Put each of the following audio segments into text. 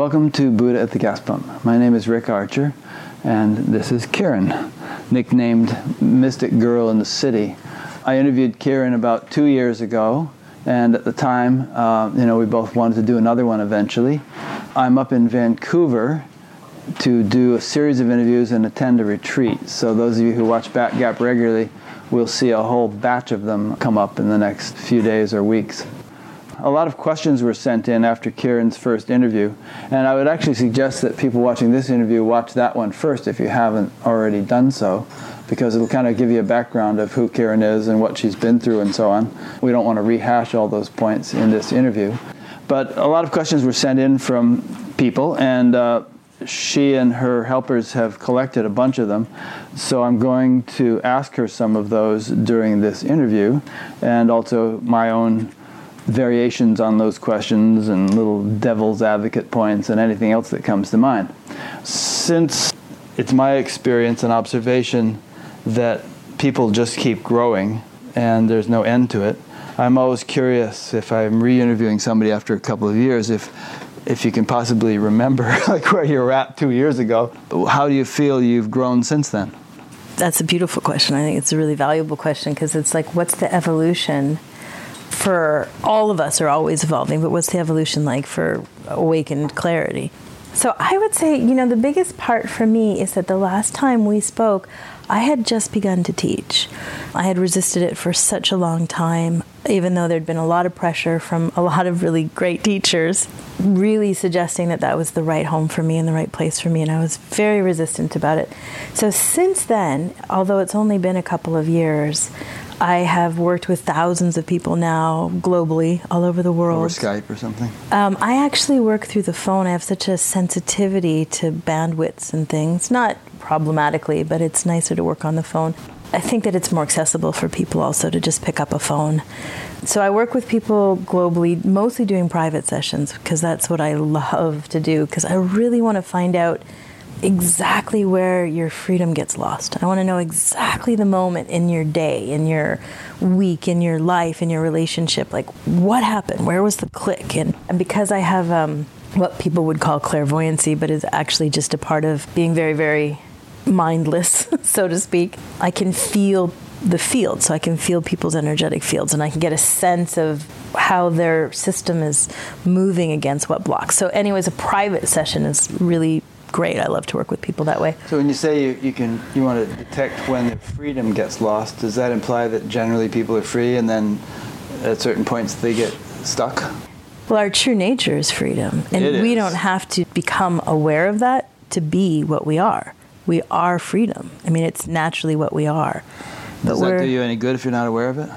Welcome to Buddha at the Gas Pump. My name is Rick Archer, and this is Karen, nicknamed Mystic Girl in the City. I interviewed Karen about two years ago, and at the time, uh, you know, we both wanted to do another one eventually. I'm up in Vancouver to do a series of interviews and attend a retreat. So those of you who watch BatGap regularly will see a whole batch of them come up in the next few days or weeks. A lot of questions were sent in after Karen's first interview, and I would actually suggest that people watching this interview watch that one first if you haven't already done so, because it'll kind of give you a background of who Karen is and what she's been through and so on. We don't want to rehash all those points in this interview. But a lot of questions were sent in from people, and uh, she and her helpers have collected a bunch of them. So I'm going to ask her some of those during this interview and also my own variations on those questions and little devil's advocate points and anything else that comes to mind. Since it's my experience and observation that people just keep growing and there's no end to it, I'm always curious if I'm re interviewing somebody after a couple of years if if you can possibly remember like where you were at two years ago. How do you feel you've grown since then? That's a beautiful question. I think it's a really valuable question because it's like, what's the evolution for all of us are always evolving, but what's the evolution like for awakened clarity? So I would say, you know, the biggest part for me is that the last time we spoke, I had just begun to teach. I had resisted it for such a long time, even though there'd been a lot of pressure from a lot of really great teachers, really suggesting that that was the right home for me and the right place for me, and I was very resistant about it. So since then, although it's only been a couple of years, I have worked with thousands of people now globally, all over the world. Or Skype or something? Um, I actually work through the phone. I have such a sensitivity to bandwidths and things. Not problematically, but it's nicer to work on the phone. I think that it's more accessible for people also to just pick up a phone. So I work with people globally, mostly doing private sessions because that's what I love to do because I really want to find out exactly where your freedom gets lost. I want to know exactly the moment in your day, in your week, in your life, in your relationship. Like, what happened? Where was the click? And, and because I have um, what people would call clairvoyancy, but is actually just a part of being very, very mindless, so to speak. I can feel the field, so I can feel people's energetic fields, and I can get a sense of how their system is moving against what blocks. So, anyways, a private session is really great. I love to work with people that way. So, when you say you, you can, you want to detect when the freedom gets lost, does that imply that generally people are free, and then at certain points they get stuck? Well, our true nature is freedom, and we don't have to become aware of that to be what we are we are freedom. I mean, it's naturally what we are. But Does that do you any good if you're not aware of it?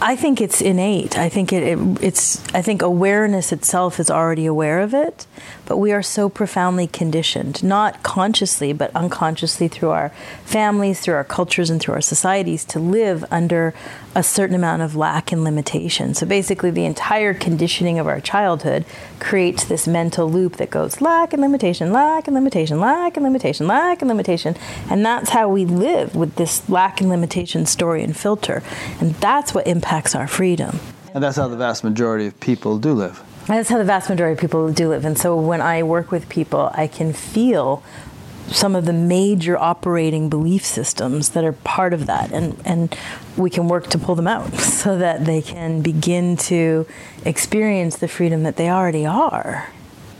I think it's innate. I think it, it, it's. I think awareness itself is already aware of it, but we are so profoundly conditioned, not consciously, but unconsciously through our families, through our cultures, and through our societies, to live under a certain amount of lack and limitation. So basically, the entire conditioning of our childhood creates this mental loop that goes lack and limitation, lack and limitation, lack and limitation, lack and limitation. And that's how we live with this lack and limitation story and filter. And that's what impacts our freedom. And that's how the vast majority of people do live. That's how the vast majority of people do live. And so when I work with people, I can feel some of the major operating belief systems that are part of that and and we can work to pull them out so that they can begin to experience the freedom that they already are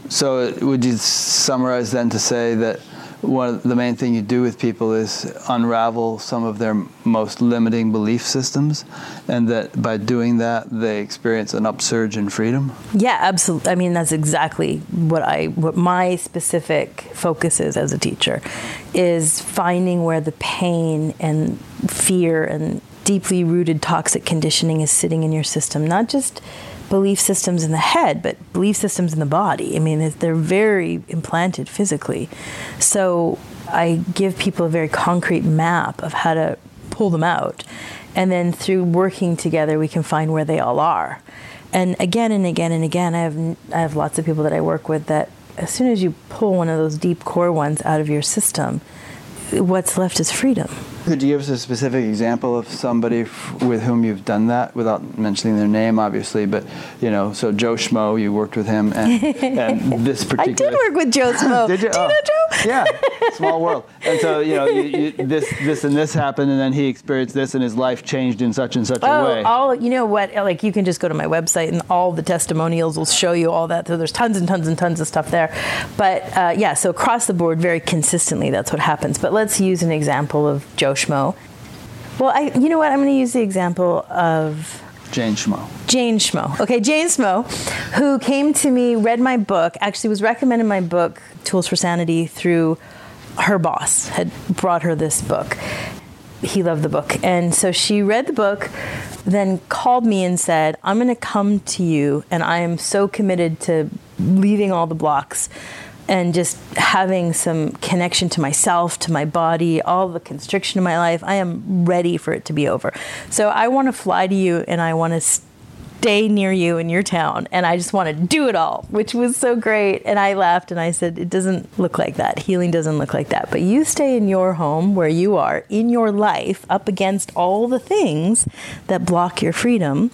so would you summarize then to say that one the main thing you do with people is unravel some of their most limiting belief systems and that by doing that they experience an upsurge in freedom? Yeah absolutely i mean that's exactly what i what my specific focus is as a teacher is finding where the pain and fear and deeply rooted toxic conditioning is sitting in your system not just belief systems in the head, but belief systems in the body. I mean, they're very implanted physically. So I give people a very concrete map of how to pull them out. And then through working together, we can find where they all are. And again and again and again, I have, I have lots of people that I work with that as soon as you pull one of those deep core ones out of your system, what's left is freedom. Could you give us a specific example of somebody f- with whom you've done that without mentioning their name, obviously? But you know, so Joe Schmo, you worked with him, and, and this particular. I did work with Joe Schmo. did you? Do you Oh. know Joe? yeah, small world. And so you know, you, you, this, this, and this happened, and then he experienced this, and his life changed in such and such a Oh, way. all you know what? Like you can just go to my website and all the testimonials will show you all that. So there's tons and tons and tons of stuff there. But uh, yeah, so across the board, very consistently, that's what happens. But let's use an example of Joe Schmo. Well, I, you know what? I'm going to use the example of Jane Schmo. Jane Schmo. Okay, Jane Schmo, who came to me, read my book, actually was recommended my book, Tools for Sanity, through her boss, had brought her this book. He loved the book. And so she read the book, then called me and said, I'm going to come to you, and I am so committed to leaving all the blocks and just having some connection to myself, to my body, all the constriction in my life. I am ready for it to be over. So I want to fly to you and I want to stay near you in your town and I just want to do it all, which was so great. And I laughed and I said, It doesn't look like that. Healing doesn't look like that. But you stay in your home where you are in your life up against all the things that block your freedom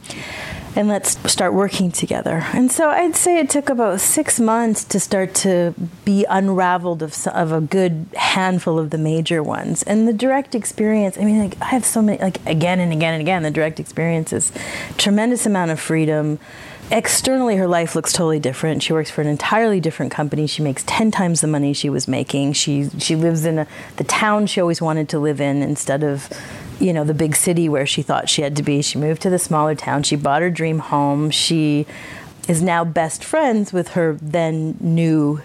and let's start working together. And so I'd say it took about six months to start to be unraveled of, of a good handful of the major ones. And the direct experience, I mean, like I have so many, like again and again and again, the direct experience is tremendous amount of freedom. Externally, her life looks totally different. She works for an entirely different company. She makes ten times the money she was making. She she lives in a, the town she always wanted to live in instead of you know the big city where she thought she had to be. She moved to the smaller town. She bought her dream home. She is now best friends with her then new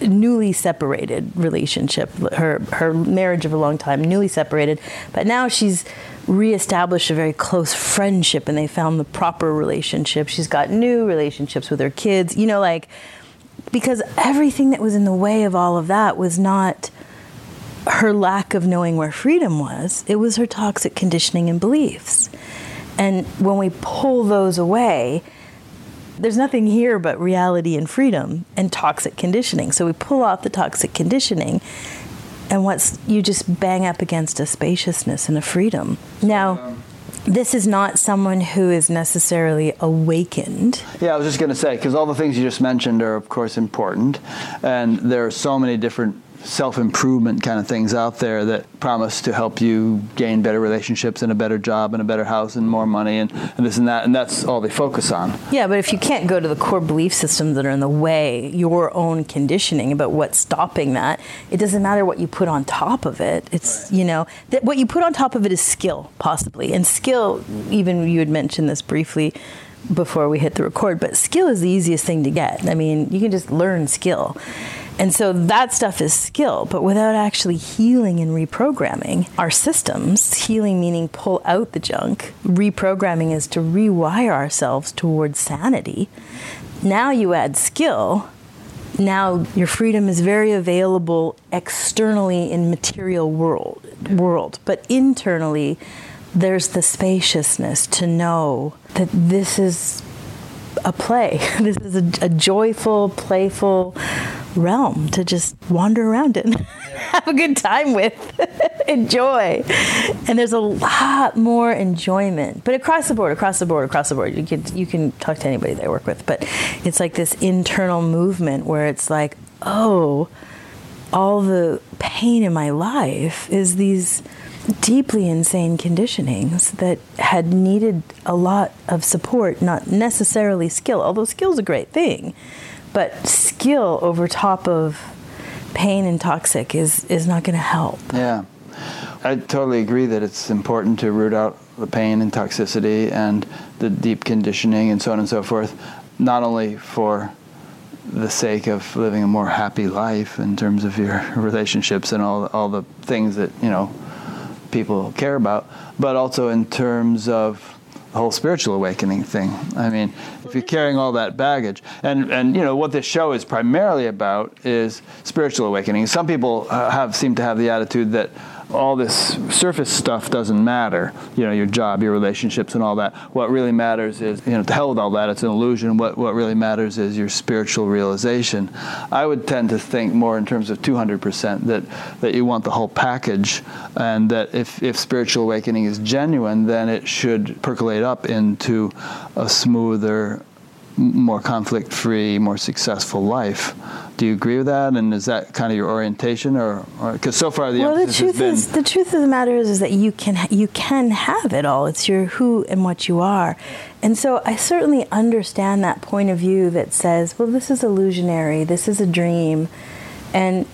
newly separated relationship. Her her marriage of a long time newly separated. But now she's reestablished a very close friendship and they found the proper relationship. She's got new relationships with her kids. You know like because everything that was in the way of all of that was not her lack of knowing where freedom was, it was her toxic conditioning and beliefs. And when we pull those away, there's nothing here but reality and freedom and toxic conditioning. So we pull off the toxic conditioning, and what's you just bang up against a spaciousness and a freedom. Now, um, this is not someone who is necessarily awakened. Yeah, I was just going to say because all the things you just mentioned are, of course, important, and there are so many different self-improvement kind of things out there that promise to help you gain better relationships and a better job and a better house and more money and, and this and that and that's all they focus on Yeah, but if you can't go to the core belief systems that are in the way, your own conditioning about what's stopping that, it doesn't matter what you put on top of it. It's, you know, that what you put on top of it is skill, possibly. And skill, even you had mentioned this briefly before we hit the record, but skill is the easiest thing to get. I mean, you can just learn skill. And so that stuff is skill, but without actually healing and reprogramming our systems, healing meaning pull out the junk, reprogramming is to rewire ourselves towards sanity. Now you add skill. Now your freedom is very available externally in material world world, but internally there's the spaciousness to know that this is a play. This is a, a joyful, playful realm to just wander around in, have a good time with, enjoy. And there's a lot more enjoyment. But across the board, across the board, across the board, you can you can talk to anybody that I work with. But it's like this internal movement where it's like, oh, all the pain in my life is these deeply insane conditionings that had needed a lot of support, not necessarily skill, although skill's a great thing, but skill over top of pain and toxic is, is not going to help. yeah i totally agree that it's important to root out the pain and toxicity and the deep conditioning and so on and so forth not only for the sake of living a more happy life in terms of your relationships and all all the things that you know people care about, but also in terms of the whole spiritual awakening thing. I mean, if you're carrying all that baggage, and and you know what this show is primarily about is spiritual awakening. Some people uh, have seem to have the attitude that all this surface stuff doesn't matter. You know, your job, your relationships, and all that. What really matters is, you know, to hell with all that. It's an illusion. What what really matters is your spiritual realization. I would tend to think more in terms of 200% that that you want the whole package, and that if if spiritual awakening is genuine, then it should percolate up into a smoother, more conflict free, more successful life. Do you agree with that? And is that kind of your orientation, or because so far the well, the truth has been is the truth of the matter is, is that you can you can have it all. It's your who and what you are, and so I certainly understand that point of view that says, well, this is illusionary, this is a dream, and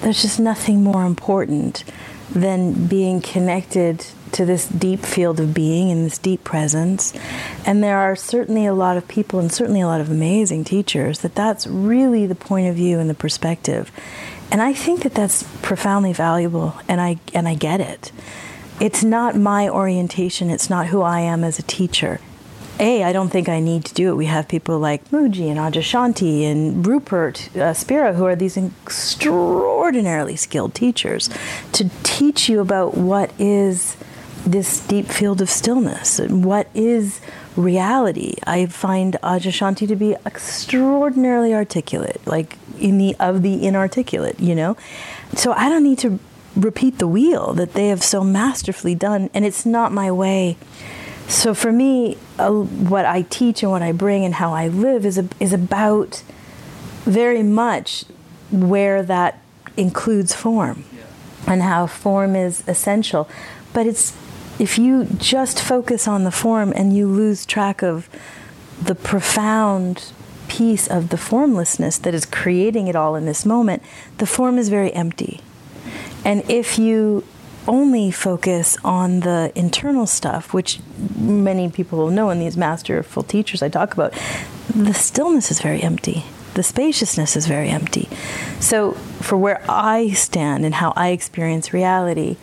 there's just nothing more important than being connected to this deep field of being and this deep presence. And there are certainly a lot of people and certainly a lot of amazing teachers that that's really the point of view and the perspective. And I think that that's profoundly valuable and I and I get it. It's not my orientation, it's not who I am as a teacher. A, I don't think I need to do it. We have people like Mooji and Adyashanti and Rupert uh, Spira, who are these extraordinarily skilled teachers, to teach you about what is this deep field of stillness what is reality. I find Adyashanti to be extraordinarily articulate, like in the of the inarticulate, you know. So I don't need to repeat the wheel that they have so masterfully done, and it's not my way so for me, uh, what I teach and what I bring and how I live is a, is about very much where that includes form and how form is essential. But it's if you just focus on the form and you lose track of the profound piece of the formlessness that is creating it all in this moment, the form is very empty. And if you only focus on the internal stuff, which many people know, and these masterful teachers I talk about, the stillness is very empty. The spaciousness is very empty. So, for where I stand and how I experience reality,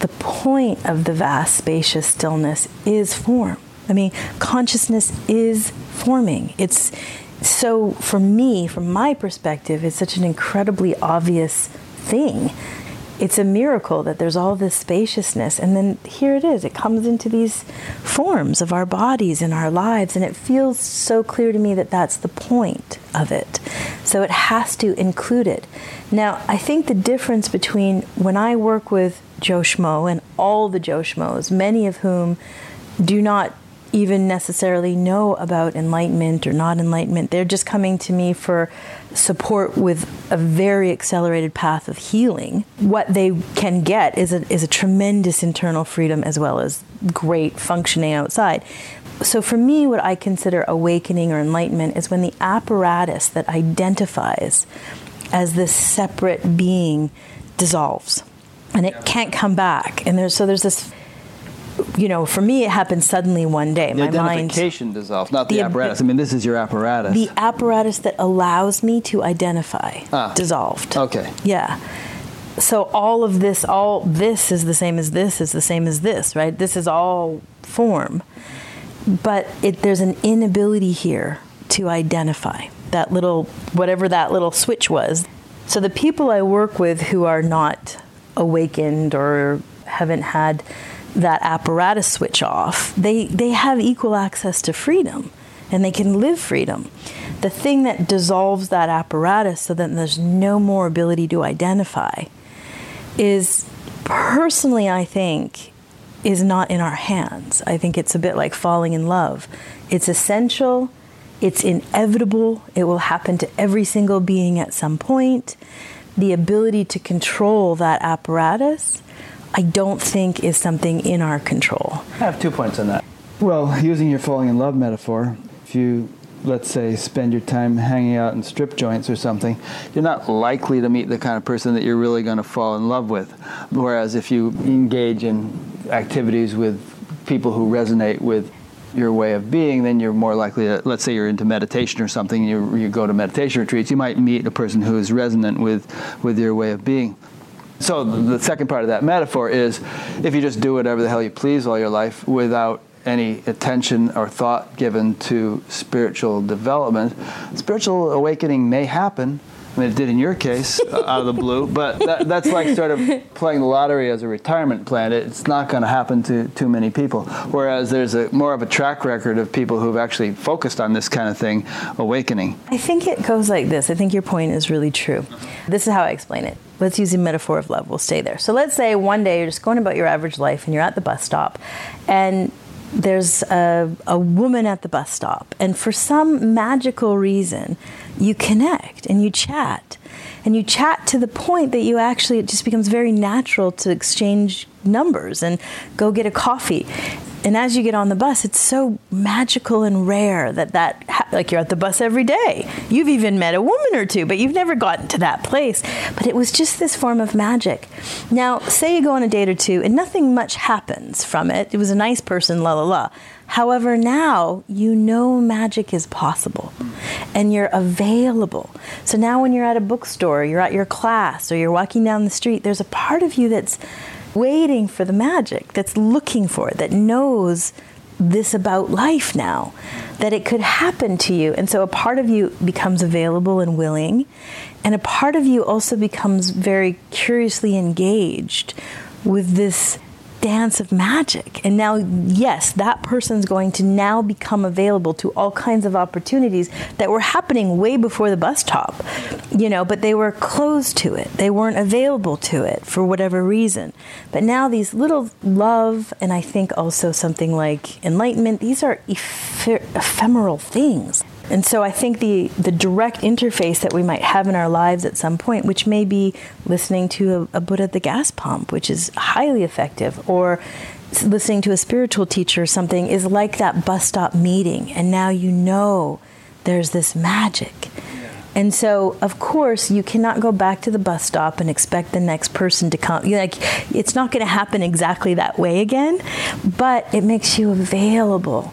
the point of the vast, spacious stillness is form. I mean, consciousness is forming. It's so, for me, from my perspective, it's such an incredibly obvious thing it's a miracle that there's all this spaciousness and then here it is it comes into these forms of our bodies and our lives and it feels so clear to me that that's the point of it so it has to include it now i think the difference between when i work with joe schmo and all the joe schmoes many of whom do not even necessarily know about enlightenment or not enlightenment. They're just coming to me for support with a very accelerated path of healing. What they can get is a, is a tremendous internal freedom as well as great functioning outside. So, for me, what I consider awakening or enlightenment is when the apparatus that identifies as this separate being dissolves and it can't come back. And there's so there's this you know, for me, it happened suddenly one day. The My identification mind, dissolves, not the, the, apparatus. I mean, this is your apparatus. The apparatus that allows me to identify ah, dissolved. Okay. Yeah. So all of this, all this is the same as this is the same as this, right? This is all form, but it, there's an inability here to identify that little, whatever that little switch was. So the people I work with who are not awakened or haven't had that apparatus switch off, they, they have equal access to freedom and they can live freedom. The thing that dissolves that apparatus so that there's no more ability to identify is personally, I think, is not in our hands. I think it's a bit like falling in love. It's essential, it's inevitable, it will happen to every single being at some point. The ability to control that apparatus I don't think is something in our control. I have two points on that. Well, using your falling in love metaphor, if you let's say spend your time hanging out in strip joints or something, you're not likely to meet the kind of person that you're really going to fall in love with. Whereas if you engage in activities with people who resonate with your way of being, then you're more likely to, let's say you're into meditation or something, you, you go to meditation retreats, you might meet a person who is resonant with, with your way of being. So the second part of that metaphor is if you just do whatever the hell you please all your life without any attention or thought given to spiritual development, spiritual awakening may happen, I mean, it did in your case, uh, out of the blue. But that, that's like sort of playing the lottery as a retirement plan. It's not going to happen to too many people. Whereas there's a more of a track record of people who've actually focused on this kind of thing, awakening. I think it goes like this. I think your point is really true. This is how I explain it. Let's use the metaphor of love. We'll stay there. So let's say one day you're just going about your average life and you're at the bus stop, and there's a, a woman at the bus stop, and for some magical reason, you connect and you chat. And you chat to the point that you actually, it just becomes very natural to exchange numbers and go get a coffee and as you get on the bus, it's so magical and rare that that like you're at the bus every day. You've even met a woman or two, but you've never gotten to that place. But it was just this form of magic. Now, say you go on a date or two, and nothing much happens from it. It was a nice person, la la la. However, now you know magic is possible and you're available. So now, when you're at a bookstore, you're at your class, or you're walking down the street, there's a part of you that's waiting for the magic, that's looking for it, that knows this about life now, that it could happen to you. And so a part of you becomes available and willing, and a part of you also becomes very curiously engaged with this dance of magic. And now, yes, that person's going to now become available to all kinds of opportunities that were happening way before the bus stop, you know, but they were closed to it. They weren't available to it for whatever reason. But now these little love, and I think also something like enlightenment, these are eph- ephemeral things. And so I think the, the direct interface that we might have in our lives at some point, which may be listening to a, a Buddha at the gas pump, which is highly effective, or listening to a spiritual teacher or something, is like that bus stop meeting. And now you know there's this magic. And so, of course, you cannot go back to the bus stop and expect the next person to come. You like, it's not going to happen exactly that way again, but it makes you available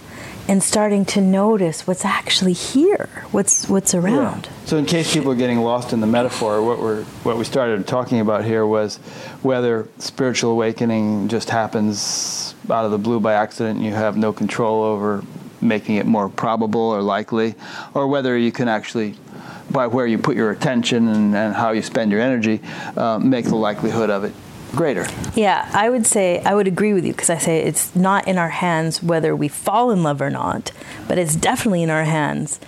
and starting to notice what's actually here, what's what's around. Yeah. So, in case people are getting lost in the metaphor, what we're what we started talking about here was whether spiritual awakening just happens out of the blue by accident, and you have no control over making it more probable or likely, or whether you can actually by where you put your attention and, and how you spend your energy, uh, make the likelihood of it greater. Yeah, I would say I would agree with you because I say it's not in our hands whether we fall in love or not, but it's definitely in our hands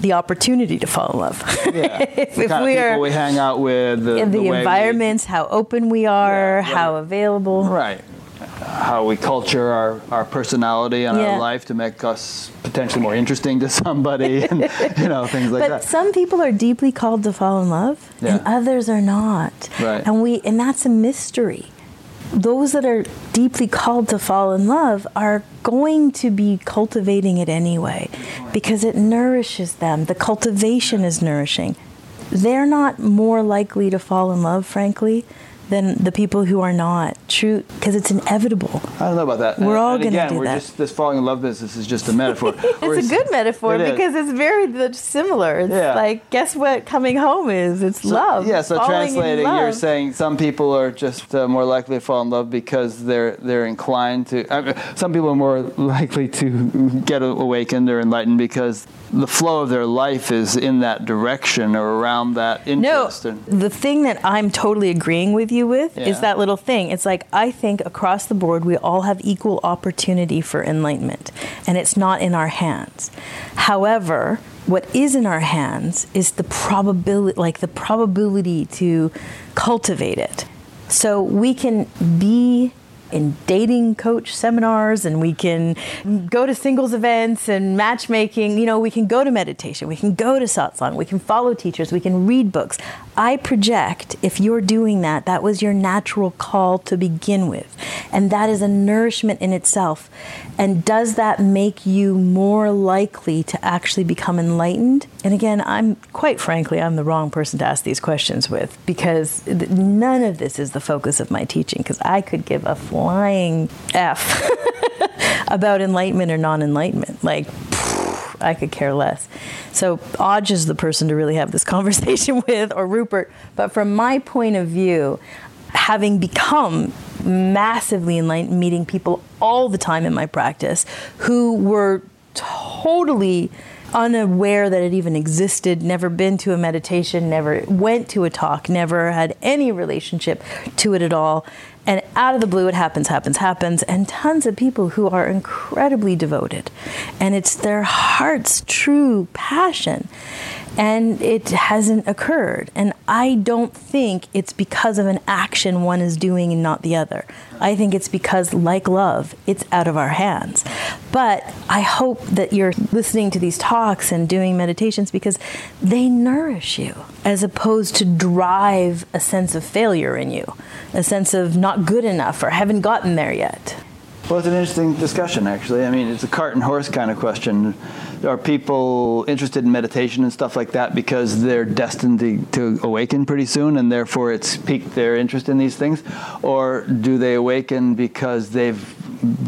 the opportunity to fall in love. Yeah. if, if we are we hang out with, the, the, the environments, we, how open we are, yeah, how available. Right how we culture our, our personality and yeah. our life to make us potentially more interesting to somebody and you know things like but that. But some people are deeply called to fall in love yeah. and others are not. Right. And we and that's a mystery. Those that are deeply called to fall in love are going to be cultivating it anyway because it nourishes them. The cultivation is nourishing. They're not more likely to fall in love, frankly, than the people who are not true because it's inevitable. I don't know about that. We're and, all going to do we're that. Just, this falling in love business is just a metaphor. it's a good metaphor it because it's very similar. It's yeah. like guess what coming home is? It's so, love. Yeah. So translating, you're saying some people are just uh, more likely to fall in love because they're they're inclined to. I mean, some people are more likely to get awakened or enlightened because the flow of their life is in that direction or around that interest. No, the thing that I'm totally agreeing with you with yeah. is that little thing. It's like I think across the board we all have equal opportunity for enlightenment, and it's not in our hands. However, what is in our hands is the probability, like the probability to cultivate it. So we can be in dating coach seminars and we can go to singles events and matchmaking. You know, we can go to meditation, we can go to satsang, we can follow teachers, we can read books. I project if you're doing that, that was your natural call to begin with. And that is a nourishment in itself. And does that make you more likely to actually become enlightened? And again, I'm quite frankly, I'm the wrong person to ask these questions with because none of this is the focus of my teaching because I could give a flying F about enlightenment or non enlightenment. Like, I could care less. So Adya is the person to really have this conversation with, or Rupert. But from my point of view, having become massively enlightened, meeting people all the time in my practice who were totally unaware that it even existed, never been to a meditation, never went to a talk, never had any relationship to it at all. And out of the blue, it happens, happens, happens. And tons of people who are incredibly devoted. And it's their heart's true passion. And it hasn't occurred. And I don't think it's because of an action one is doing and not the other. I think it's because, like love, it's out of our hands. But I hope that you're listening to these talks and doing meditations because they nourish you as opposed to drive a sense of failure in you, a sense of not good enough or haven't gotten there yet. Well, it's an interesting discussion, actually. I mean, it's a cart and horse kind of question. Are people interested in meditation and stuff like that because they're destined to, to awaken pretty soon and therefore it's piqued their interest in these things? Or do they awaken because they've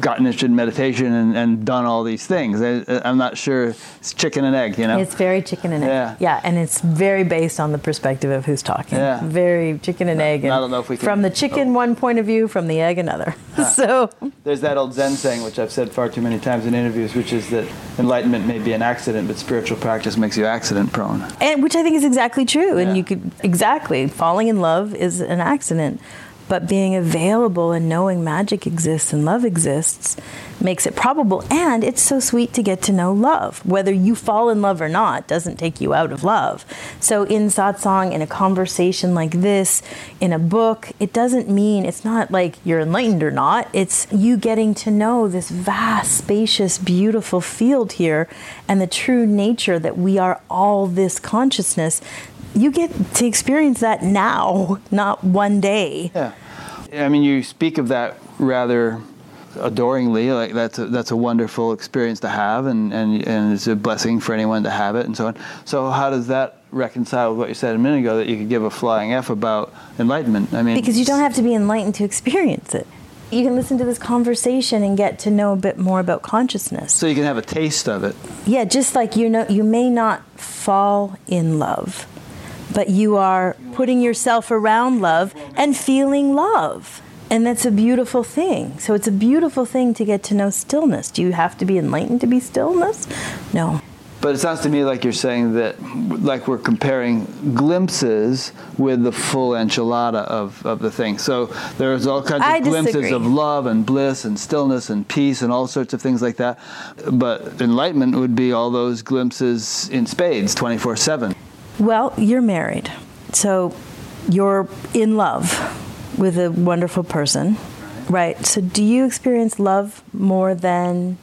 gotten interested in meditation and, and done all these things. I, am not sure. It's chicken and egg, you know? It's very chicken and egg. Yeah. Yeah, and it's very based on the perspective of who's talking. Yeah. Very chicken and egg. And I don't know if we can, From the chicken, oh. one point of view, from the egg, another. so. There's that old Zen saying, which I've said far too many times in interviews, which is that enlightenment may be an accident, but spiritual practice makes you accident prone. And which I think is exactly true. Yeah. And you could, exactly, falling in love is an accident but being available and knowing magic exists and love exists makes it probable. And it's so sweet to get to know love. Whether you fall in love or not doesn't take you out of love. So in satsang in a conversation like this in a book it doesn't mean it's not like you're enlightened or not. It's you getting to know this vast spacious beautiful field here and the true nature that we are all this consciousness you get to experience that now, not one day. Yeah. I mean, you speak of that rather adoringly. Like that's a, that's a wonderful experience to have, and, and and it's a blessing for anyone to have it, and so on. So how does that reconcile with what you said a minute ago that you could give a flying f about enlightenment? I mean, because you don't have to be enlightened to experience it. You can listen to this conversation and get to know a bit more about consciousness. So you can have a taste of it. Yeah, just like you know, you may not fall in love but you are putting yourself around love and feeling love. And that's a beautiful thing. So it's a beautiful thing to get to know stillness. Do you have to be enlightened to be stillness? No. But it sounds to me like you're saying that, like we're comparing glimpses with the full enchilada of, of the thing. So there's all kinds of I glimpses disagree. of love and bliss and stillness and peace and all sorts of things like that. But enlightenment would be all those glimpses in spades, 24 7. Well, you're married. So you're in love with a wonderful person. Right. So do you experience love more than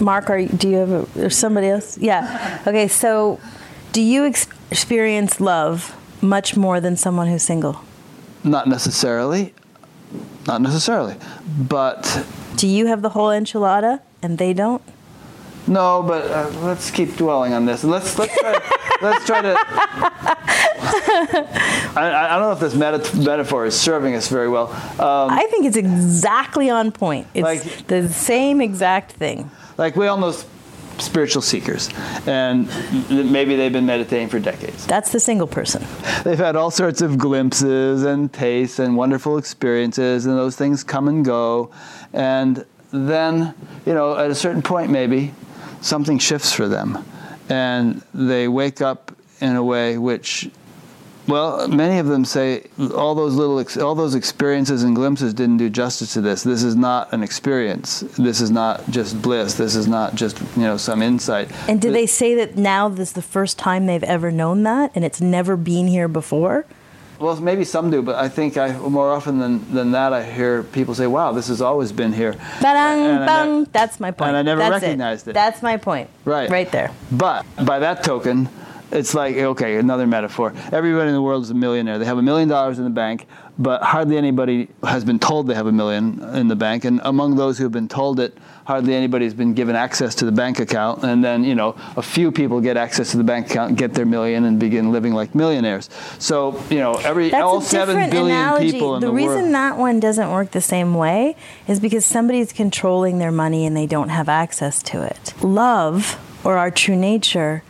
Mark or do you have a, or somebody else? Yeah. Okay, so do you ex- experience love much more than someone who's single? Not necessarily. Not necessarily. But Do you have the whole enchilada and they don't? No, but uh, let's keep dwelling on this. Let's let's try let's try to I, I don't know if this meta- metaphor is serving us very well. Um, I think it's exactly on point. It's Like- the same exact thing. like we all know spiritual seekers, and maybe they've been meditating for decades. That's the single person. They've had all sorts of glimpses and tastes and wonderful experiences, and those things come and go. And then, you know, at a certain point, maybe something shifts for them, and they wake up in a way which well, many of them say all those little, ex- all those experiences and glimpses didn't do justice to this. This is not an experience. This is not just bliss. This is not just you know some insight. And do Th- they say that now this is the first time they've ever known that and it's never been here before? Well, maybe some do, but I think I more often than, than that I hear people say, "Wow, this has always been here." Ba-dang, bang. That's my point. and I never That's recognized it. That's my point. Right. Right there. But by that token, it's like okay, another metaphor. Everybody in the world is a millionaire. They have a million dollars in the bank, but hardly anybody has been told they have a million in the bank. And among those who have been told it, hardly anybody has been given access to the bank account. And then you know, a few people get access to the bank account, get their million, and begin living like millionaires. So you know, every That's all seven billion analogy. people in the world. the, reason world. that one doesn't work the same way is because somebody's controlling their money and they don't have access to it. Love, or our true nature,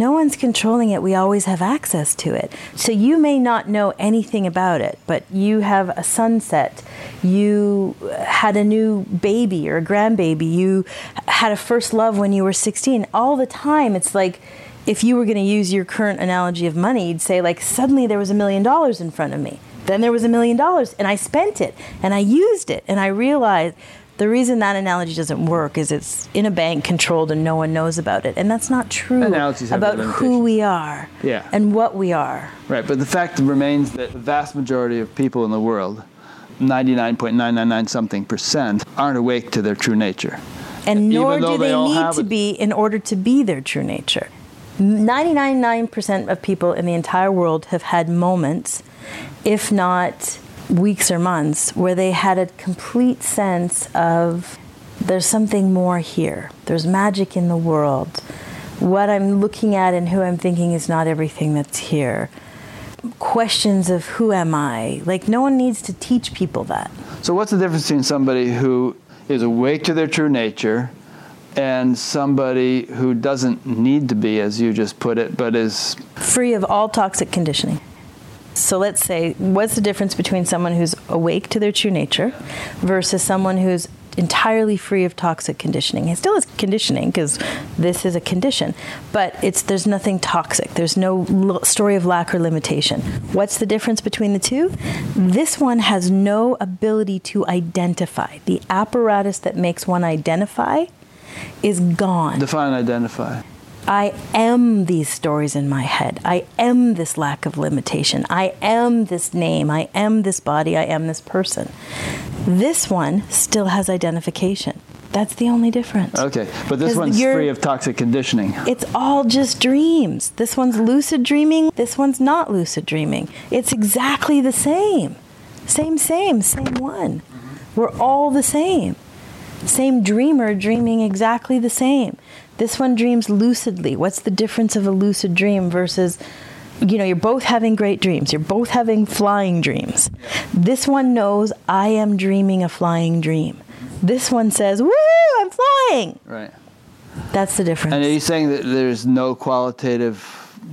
no one's controlling it. We always have access to it. So you may not know anything about it, but you have a sunset. You had a new baby or a grandbaby. You had a first love when you were 16. All the time, it's like if you were going to use your current analogy of money, you'd say, like, suddenly there was a million dollars in front of me. Then there was a million dollars, and I spent it, and I used it, and I realized the reason that analogy doesn't work is it's in a bank controlled and no one knows about it. And that's not true Analogies about who we are Yeah. and what we are. Right, but the fact remains that the vast majority of people in the world, 99.999 something percent, aren't awake to their true nature. And nor do they they need to be in order to be their true nature. 99.9% of people in the entire world have had moments, if not weeks or months, where they had a complete sense of there's something more here. There's magic in the world. What I'm looking at and who I'm thinking is not everything that's here. Questions of who am I? Like, no one needs to teach people that. So, what's the difference between somebody who is awake to their true nature and somebody who doesn't need to be, as you just put it, but is free of all toxic conditioning. So let's say, what's the difference between someone who's awake to their true nature versus someone who's entirely free of toxic conditioning? It still is conditioning because this is a condition, but it's there's nothing toxic. There's no story of lack or limitation. What's the difference between the two? This one has no ability to identify. The apparatus that makes one identify is gone. define identify? I am these stories in my head. I am this lack of limitation. I am this name. I am this body. I am this person. This one still has identification. That's the only difference. Okay, but this one's free of toxic conditioning. It's all just dreams. This one's lucid dreaming. This one's not lucid dreaming. It's exactly the same. Same, same, same one. We're all the same. Same dreamer dreaming exactly the same. This one dreams lucidly. What's the difference of a lucid dream versus, you know, you're both having great dreams. You're both having flying dreams. This one knows I am dreaming a flying dream. This one says, woo, I'm flying. Right. That's the difference. And are you saying that there's no qualitative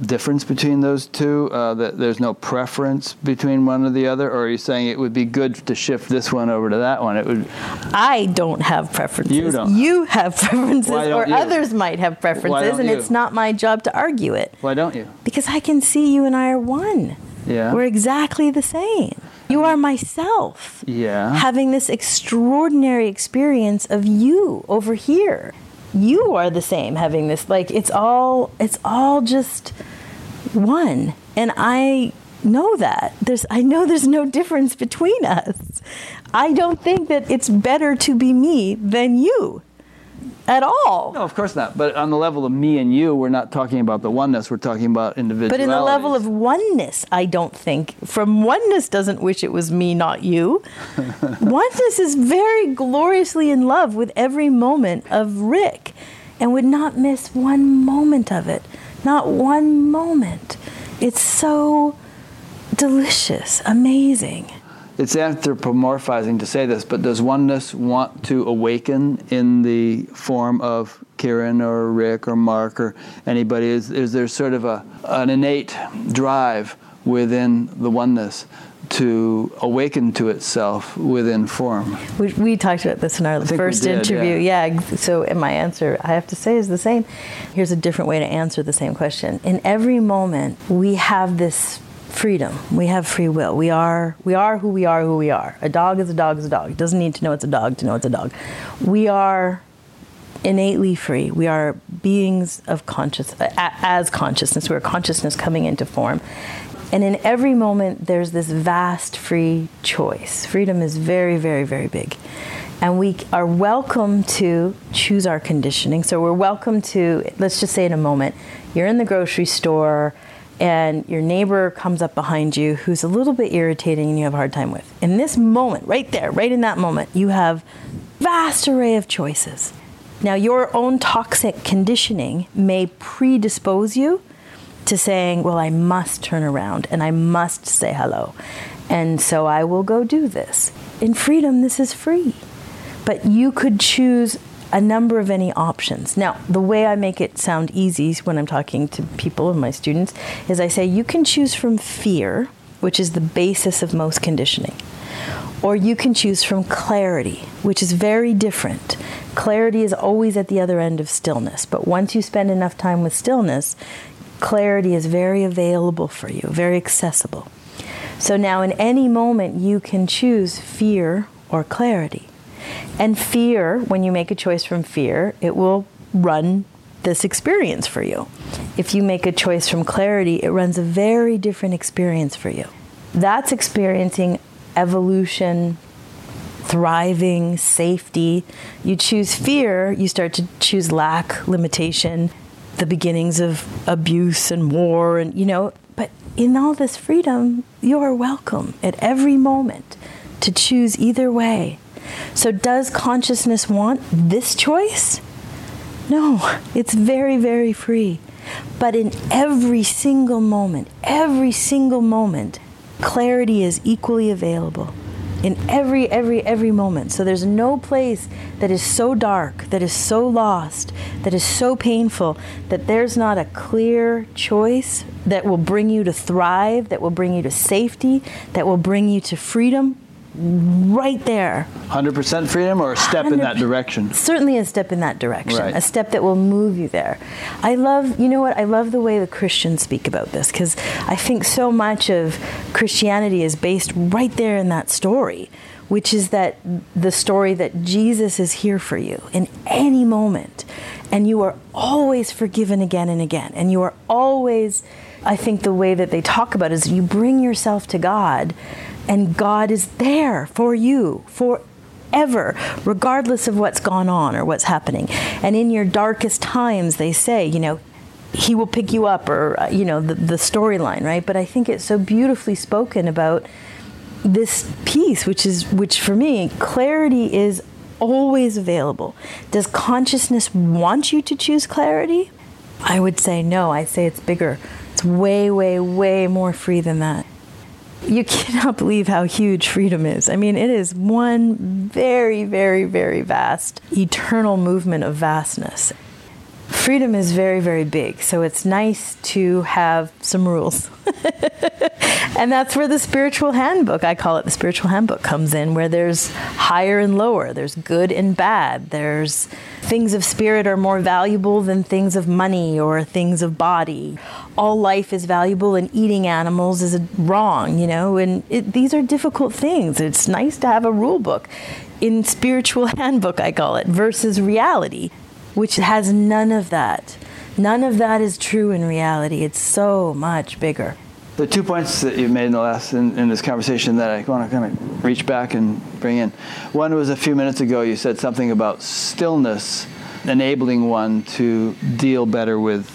difference between those two? Uh, that there's no preference between one or the other? Or are you saying it would be good to shift this one over to that one? It would. I don't have preferences. You don't. You have preferences, or you? others might have preferences, and you? it's not my job to argue it. Why don't you? Because I can see you and I are one. Yeah. We're exactly the same. You are myself. Yeah. Having this extraordinary experience of you over here. You are the same having this like it's all it's all just one. And I know that. There's I know there's no difference between us. I don't think that it's better to be me than you at all. No, of course not. But on the level of me and you, we're not talking about the oneness. We're talking about individuality. But in the level of oneness, I don't think. From oneness doesn't wish it was me, not you. oneness is very gloriously in love with every moment of Rick and would not miss one moment of it. Not one moment. It's so delicious, amazing. It's anthropomorphizing to say this, but does oneness want to awaken in the form of Karen or Rick or Mark or anybody? Is, is there sort of a, an innate drive within the oneness to awaken to itself within form? We, we talked about this in our first did, interview. yeah. Yeah. So, and my answer, I have to say, is the same. Here's a different way to answer the same question. In every moment, we have this freedom. We have free will. We are we are who we are. Who we are. A dog is a dog is a dog. It doesn't need to know it's a dog to know it's a dog. We are innately free. We are beings of conscious as consciousness. We're consciousness coming into form. And in every moment, there's this vast free choice. Freedom is very, very, very big. And we are welcome to choose our conditioning. So we're welcome to, let's just say in a moment, you're in the grocery store and your neighbor comes up behind you who's a little bit irritating and you have a hard time with. In this moment, right there, right in that moment, you have vast array of choices. Now, your own toxic conditioning may predispose you to saying, Well, I must turn around and I must say hello. And so I will go do this. In freedom, this is free. But you could choose a number of any options. Now, the way I make it sound easy when I'm talking to people and my students is I say you can choose from fear, which is the basis of most conditioning, Or you can choose from clarity, which is very different. Clarity is always at the other end of stillness, but once you spend enough time with stillness, clarity is very available for you, very accessible. So now, in any moment, you can choose fear or clarity. And fear, when you make a choice from fear, it will run this experience for you. If you make a choice from clarity, it runs a very different experience for you. That's experiencing evolution, thriving, safety. You choose fear, you start to choose lack, limitation, the beginnings of abuse and war, and you know, but in all this freedom, you are welcome at every moment to choose either way. So, does consciousness want this choice? No, it's very, very free. But in every single moment, every single moment, clarity is equally available in every every every moment so there's no place that is so dark that is so lost that is so painful that there's not a clear choice that will bring you to thrive that will bring you to safety that will bring you to freedom right there. 100% freedom or a step in that direction? Certainly a step in that direction, right. a step that will move you there. I love, you know what, I love the way the Christians speak about this because I think so much of Christianity is based right there in that story, which is that the story that Jesus is here for you in any moment. And you are always forgiven again and again. And you are always, I think the way that they talk about it is you bring yourself to God and God is there for you forever, regardless of what's gone on or what's happening. And in your darkest times, they say, you know, he will pick you up, or, uh, you know, the, the storyline, right? But I think it's so beautifully spoken about this piece, which is, which for me, clarity is always available. Does consciousness want you to choose clarity? I would say no. I say it's bigger. It's way, way, way more free than that you cannot believe how huge freedom is. I mean, it is one very, very, very vast, eternal movement of vastness. Freedom is very, very big, so it's nice to have some rules. and that's where the spiritual handbook, I call it the spiritual handbook, comes in, where there's higher and lower, there's good and bad, there's things of spirit are more valuable than things of money or things of body. All life is valuable, and eating animals is wrong, you know, and it, these are difficult things. It's nice to have a rule book. In spiritual handbook, I call it, versus reality, which has none of that. None of that is true in reality. It's so much bigger. The two points that you've made in the last in, in, this conversation that I want to kind of reach back and bring in. One was a few minutes ago. You said something about stillness enabling one to deal better with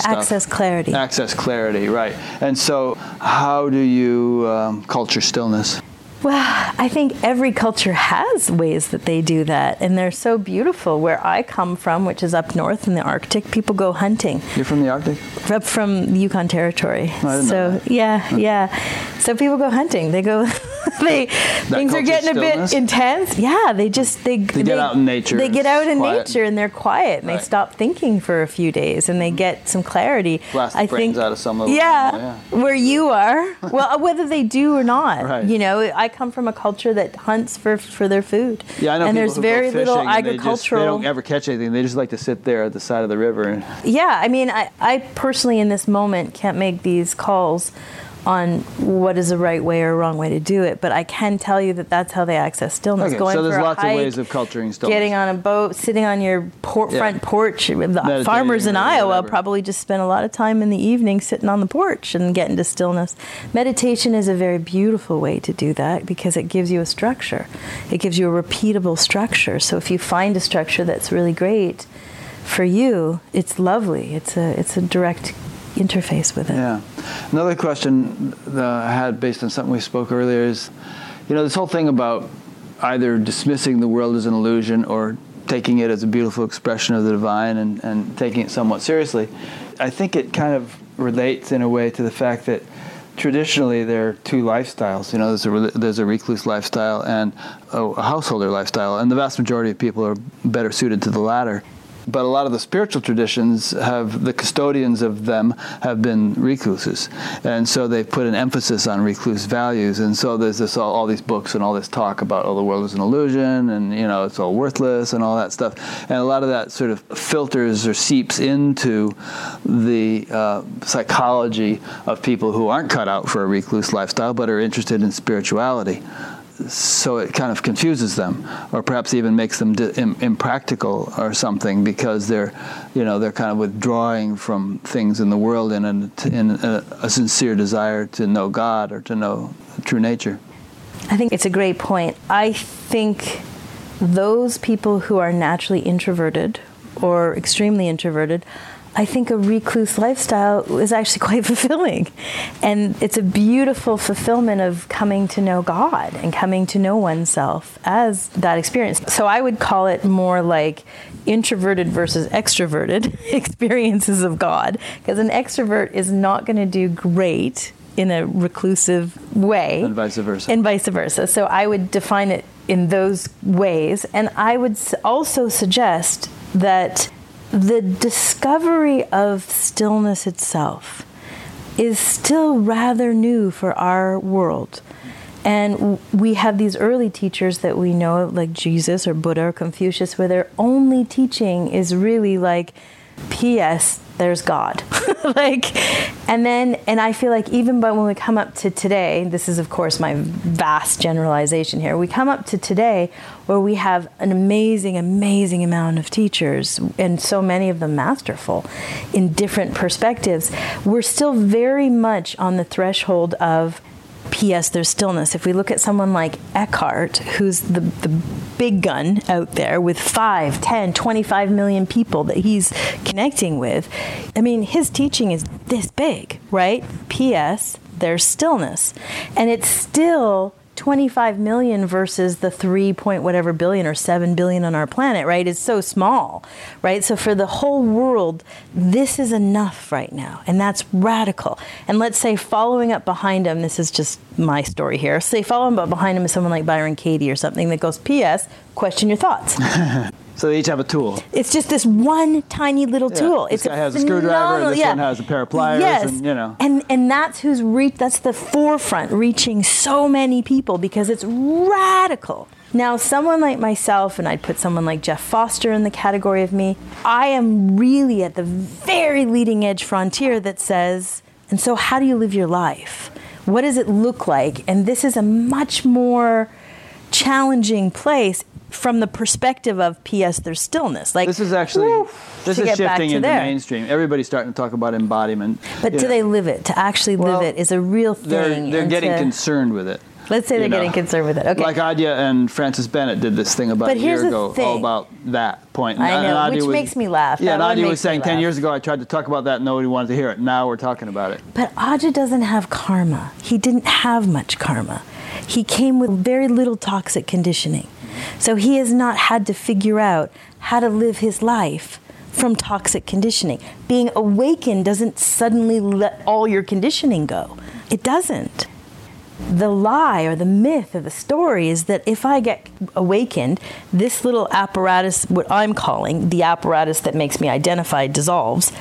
stuff. access clarity. Access clarity, right? And so, how do you um, culture stillness? Well, I think every culture has ways that they do that, and they're so beautiful. Where I come from, which is up north in the Arctic, people go hunting. You're from the Arctic? Up from the Yukon Territory. Oh, so yeah, yeah. So people go hunting. They go. they things are getting stillness? a bit intense. Yeah, they just they they, they get out in nature. They get out in quiet. nature and they're quiet and right. they stop thinking for a few days and they mm-hmm. get some clarity. Blast I think out of some of yeah, yeah, where you are. well, uh, whether they do or not, right. you know, I come from a culture that hunts for for their food. Yeah, I know. And there's very little agricultural. They, just, they don't ever catch anything. They just like to sit there at the side of the river. Yeah, I mean, I, I personally in this moment can't make these calls on what is the right way or wrong way to do it, but I can tell you that that's how they access stillness. Okay, Going so there's for a lots hike, of ways of culturing stillness. Getting on a boat, sitting on your por- yeah. front porch. The farmers in Iowa whatever. probably just spend a lot of time in the evening sitting on the porch and getting to stillness. Meditation is a very beautiful way to do that because it gives you a structure. It gives you a repeatable structure. So if you find a structure that's really great for you, it's lovely. It's a it's a direct interface with it. Yeah. Another question that I had based on something we spoke earlier is, you know, this whole thing about either dismissing the world as an illusion or taking it as a beautiful expression of the divine and, and taking it somewhat seriously. I think it kind of relates in a way to the fact that traditionally there are two lifestyles. You know, there's a there's a recluse lifestyle and a, a householder lifestyle, and the vast majority of people are better suited to the latter but a lot of the spiritual traditions have the custodians of them have been recluses, and so they've put an emphasis on recluse values. And so there's this all, all these books and all this talk about oh the world is an illusion and you know it's all worthless and all that stuff. And a lot of that sort of filters or seeps into the uh, psychology of people who aren't cut out for a recluse lifestyle but are interested in spirituality so it kind of confuses them, or perhaps even makes them di- Im- impractical or something because they're, you know, they're kind of withdrawing from things in the world in, a, in a, a sincere desire to know God or to know true nature. I think it's a great point. I think those people who are naturally introverted or extremely introverted I think a recluse lifestyle is actually quite fulfilling. And it's a beautiful fulfillment of coming to know God and coming to know oneself as that experience. So I would call it more like introverted versus extroverted experiences of God, because an extrovert is not going to do great in a reclusive way. And vice versa. And vice versa. So I would define it in those ways. And I would also suggest that the discovery of stillness itself is still rather new for our world. And we have these early teachers that we know, like Jesus or Buddha or Confucius, where their only teaching is really like, P.S there's God. like, and then, and I feel like even but when we come up to today, this is of course my vast generalization here. We come up to today where we have an amazing, amazing amount of teachers, and so many of them masterful in different perspectives. We're still very much on the threshold of P.S. There's stillness. If we look at someone like Eckhart, who's the, the big gun out there with 5, 10, 25 million people that he's connecting with, I mean, his teaching is this big, right? P.S. There's stillness. And it's still 25 million versus the 3 point whatever billion or 7 billion on our planet, right, is so small, right? So for the whole world, this is enough right now. And that's radical. And let's say following up behind him, this is just my story here. Say following up behind him is someone like Byron Katie or something that goes, P.S., question your thoughts. So they each have a tool. It's just this one tiny little Yeah, tool. this it's guy has a screwdriver, this yeah. one has a pair of pliers, Yes, and, you know. and and that's who's reach. That's the forefront, reaching so many people because it's radical. Now, someone like myself, and I'd put someone like Jeff Foster in the category of me. I am really at the very leading edge frontier that says, and so how do you live your life? What does it look like? And this is a much more challenging place from the perspective of PS there's stillness. Like This is actually woo, this is shifting into there. mainstream. Everybody's starting to talk about embodiment. But do know. they live it? To actually Well, live it is a real They're thing. they're getting to- concerned with it. Let's say they're know. getting concerned with it. Okay. Like Adya and Francis Bennett did this thing about But a year ago, all about that point. I know, Adya which was- makes me laugh. Yeah, Adya was saying ten laugh. years ago I tried to talk about that, and nobody wanted to hear it. Now we're talking about it. But Adya doesn't have karma. He didn't have much karma. He came with very little toxic conditioning. So he has not had to figure out how to live his life from toxic conditioning. Being awakened doesn't suddenly let all your conditioning go. It doesn't. The lie or the myth or the story is that if I get awakened, this little apparatus, what I'm calling the apparatus that makes me identify, dissolves,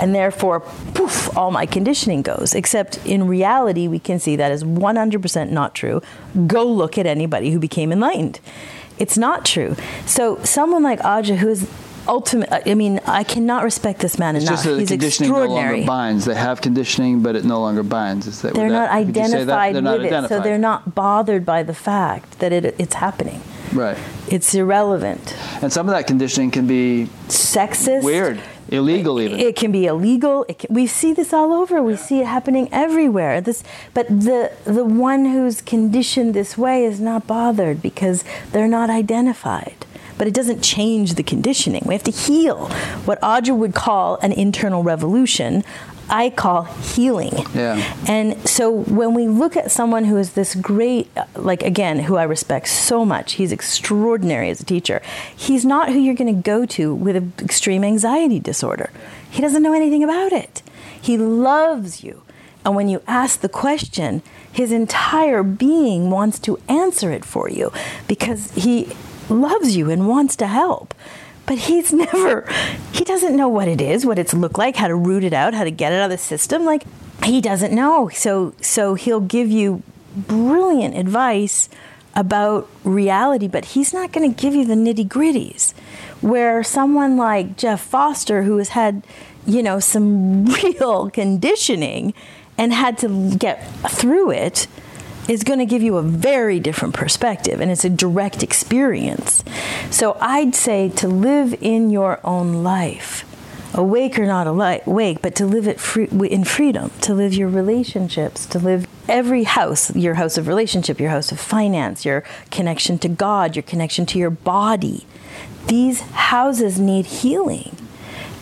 and therefore, poof, all my conditioning goes. Except in reality, we can see that is 100% not true. Go look at anybody who became enlightened. It's not true. So, someone like Adya, who is ultimate, uh, I mean, I cannot respect this man It's enough. just that the He's conditioning no extraordinary. longer binds. They have conditioning, but it no longer binds. Is that they're not that- would you say identified They're not with it, so they're not bothered by the fact that it, it's happening. right. It's irrelevant. And some of that conditioning can be Sexist. weird, illegal, even. It can be illegal. It can, we see this all over. We see it happening everywhere. This, but the the one who's conditioned this way is not bothered because they're not identified. But it doesn't change the conditioning. We have to heal what Adya would call an internal revolution. I call healing. Yeah. And so when we look at someone who is this great, uh, like again, who I respect so much, he's extraordinary as a teacher. He's not who you're going to go to with an extreme anxiety disorder. He doesn't know anything about it. He loves you. And when you ask the question, his entire being wants to answer it for you because he loves you and wants to help. but he's never, he doesn't know what it is, what it's looked like, how to root it out, how to get it out of the system. Like, he doesn't know. So, so he'll give you brilliant advice about reality, but he's not going to give you the nitty gritties. Where someone like Jeff Foster, who has had, you know, some real conditioning and had to get through it, is going to give you a very different perspective and it's a direct experience. So I'd say to live in your own life, awake or not awake, but to live it free, in freedom, to live your relationships, to live every house, your house of relationship, your house of finance, your connection to God, your connection to your body. These houses need healing.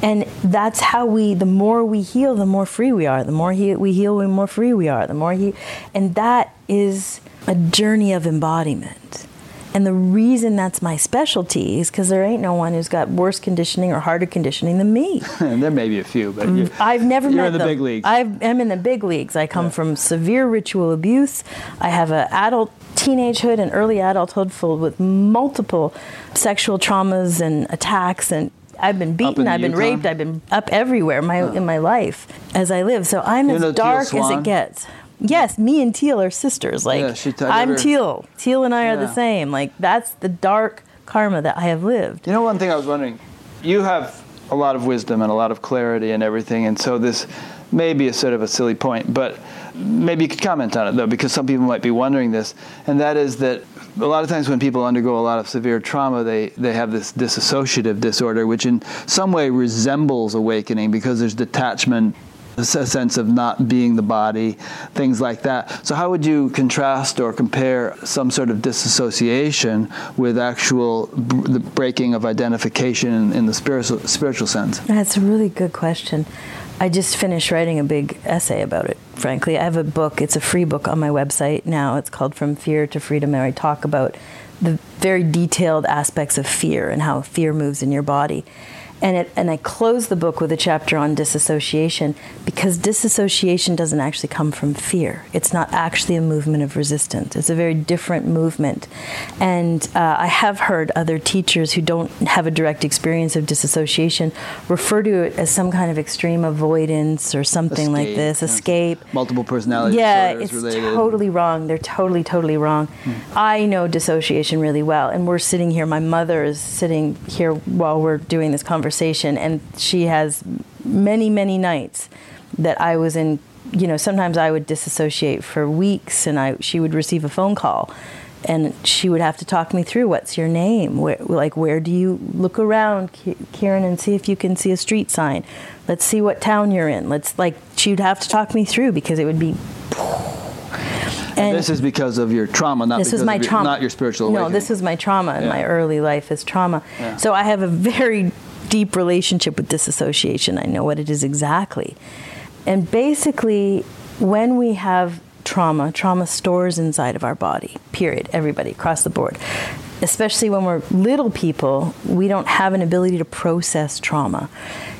And that's how we, the more we heal, the more free we are. The more he, we heal, the more free we are. The more he, and that is a journey of embodiment. And the reason that's my specialty is because there ain't no one who's got worse conditioning or harder conditioning than me. there may be a few, but mm. I've never you're met in the them. big leagues. I am in the big leagues. I come Yeah. from severe ritual abuse. I have an adult teenagehood and early adulthood filled with multiple sexual traumas and attacks and I've been beaten, I've been raped, I've been up everywhere my, in my life as I live. So I'm You as dark as it gets. Yes, me and Teal are sisters. Like Yeah, she t- I I'm never- Teal. Teal and I are the same. Like that's the dark karma that I have lived. You know, one thing I was wondering, you have a lot of wisdom and a lot of clarity and everything, and so this may be a sort of a silly point, but maybe you could comment on it though, because some people might be wondering this, and that is that a lot of times when people undergo a lot of severe trauma, they, they have this dissociative disorder, which in some way resembles awakening because there's detachment a sense of not being the body, things like that. So, how would you contrast or compare some sort of disassociation with actual b- the breaking of identification in, in the spiritual spiritual sense? That's a really good question. I just finished writing a big essay about it, frankly. I have a book, it's a free book on my website now. It's called From Fear to Freedom, where I talk about the very detailed aspects of fear and how fear moves in your body. And, it, and I close the book with a chapter on disassociation because disassociation doesn't actually come from fear. It's not actually a movement of resistance. It's a very different movement. And uh, I have heard other teachers who don't have a direct experience of disassociation refer to it as some kind of extreme avoidance or something like this, yeah. escape. Multiple personality Yeah, it's related. totally wrong. They're totally, totally wrong. I know dissociation really well, and we're sitting here. My mother is sitting here while we're doing this conversation, and she has many, many nights that I was in. You know, sometimes I would disassociate for weeks, and I she would receive a phone call. And she would have to talk me through what's your name? Where, like, where do you look around, Ki- Kieran, and see if you can see a street sign? Let's see what town you're in. Let's, like, she'd have to talk me through because it would be And this is because of your trauma, not this because was my of your, trauma. not your spiritual No, this was my trauma in my early life is trauma. Yeah. So I have a very deep relationship with disassociation. I know what it is exactly. And basically, when we have trauma, trauma stores inside of our body, period, everybody across the board. Especially when we're little people, we don't have an ability to process trauma.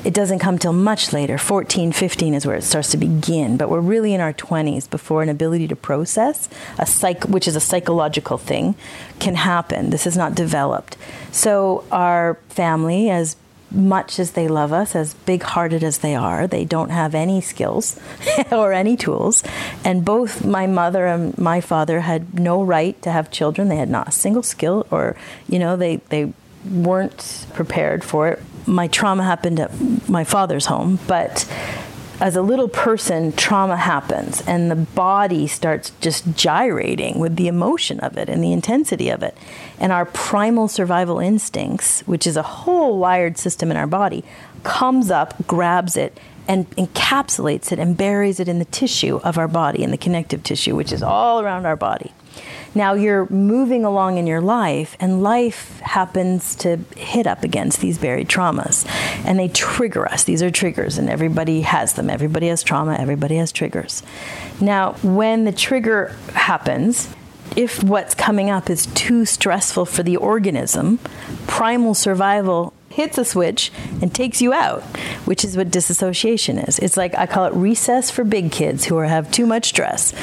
It doesn't come till much later. 14, 15 is where it starts to begin, but we're really in our 20s before an ability to process, a psych, which is a psychological thing, can happen. This is not developed. So our family, as much as they love us, as big hearted as they are, they don't have any skills or any tools. And both my mother and my father had no right to have children. They had not a single skill, or, you know, they, they weren't prepared for it. My trauma happened at my father's home, but as a little person, trauma happens and the body starts just gyrating with the emotion of it and the intensity of it. And our primal survival instincts, which is a whole wired system in our body, comes up, grabs it, and encapsulates it and buries it in the tissue of our body, in the connective tissue, which is all around our body. Now you're moving along in your life, and life happens to hit up against these buried traumas, and they trigger us. These are triggers, and everybody has them. Everybody has trauma, everybody has triggers. Now, when the trigger happens, if what's coming up is too stressful for the organism, primal survival hits a switch and takes you out, which is what disassociation is. It's like I call it recess for big kids who are, have too much stress.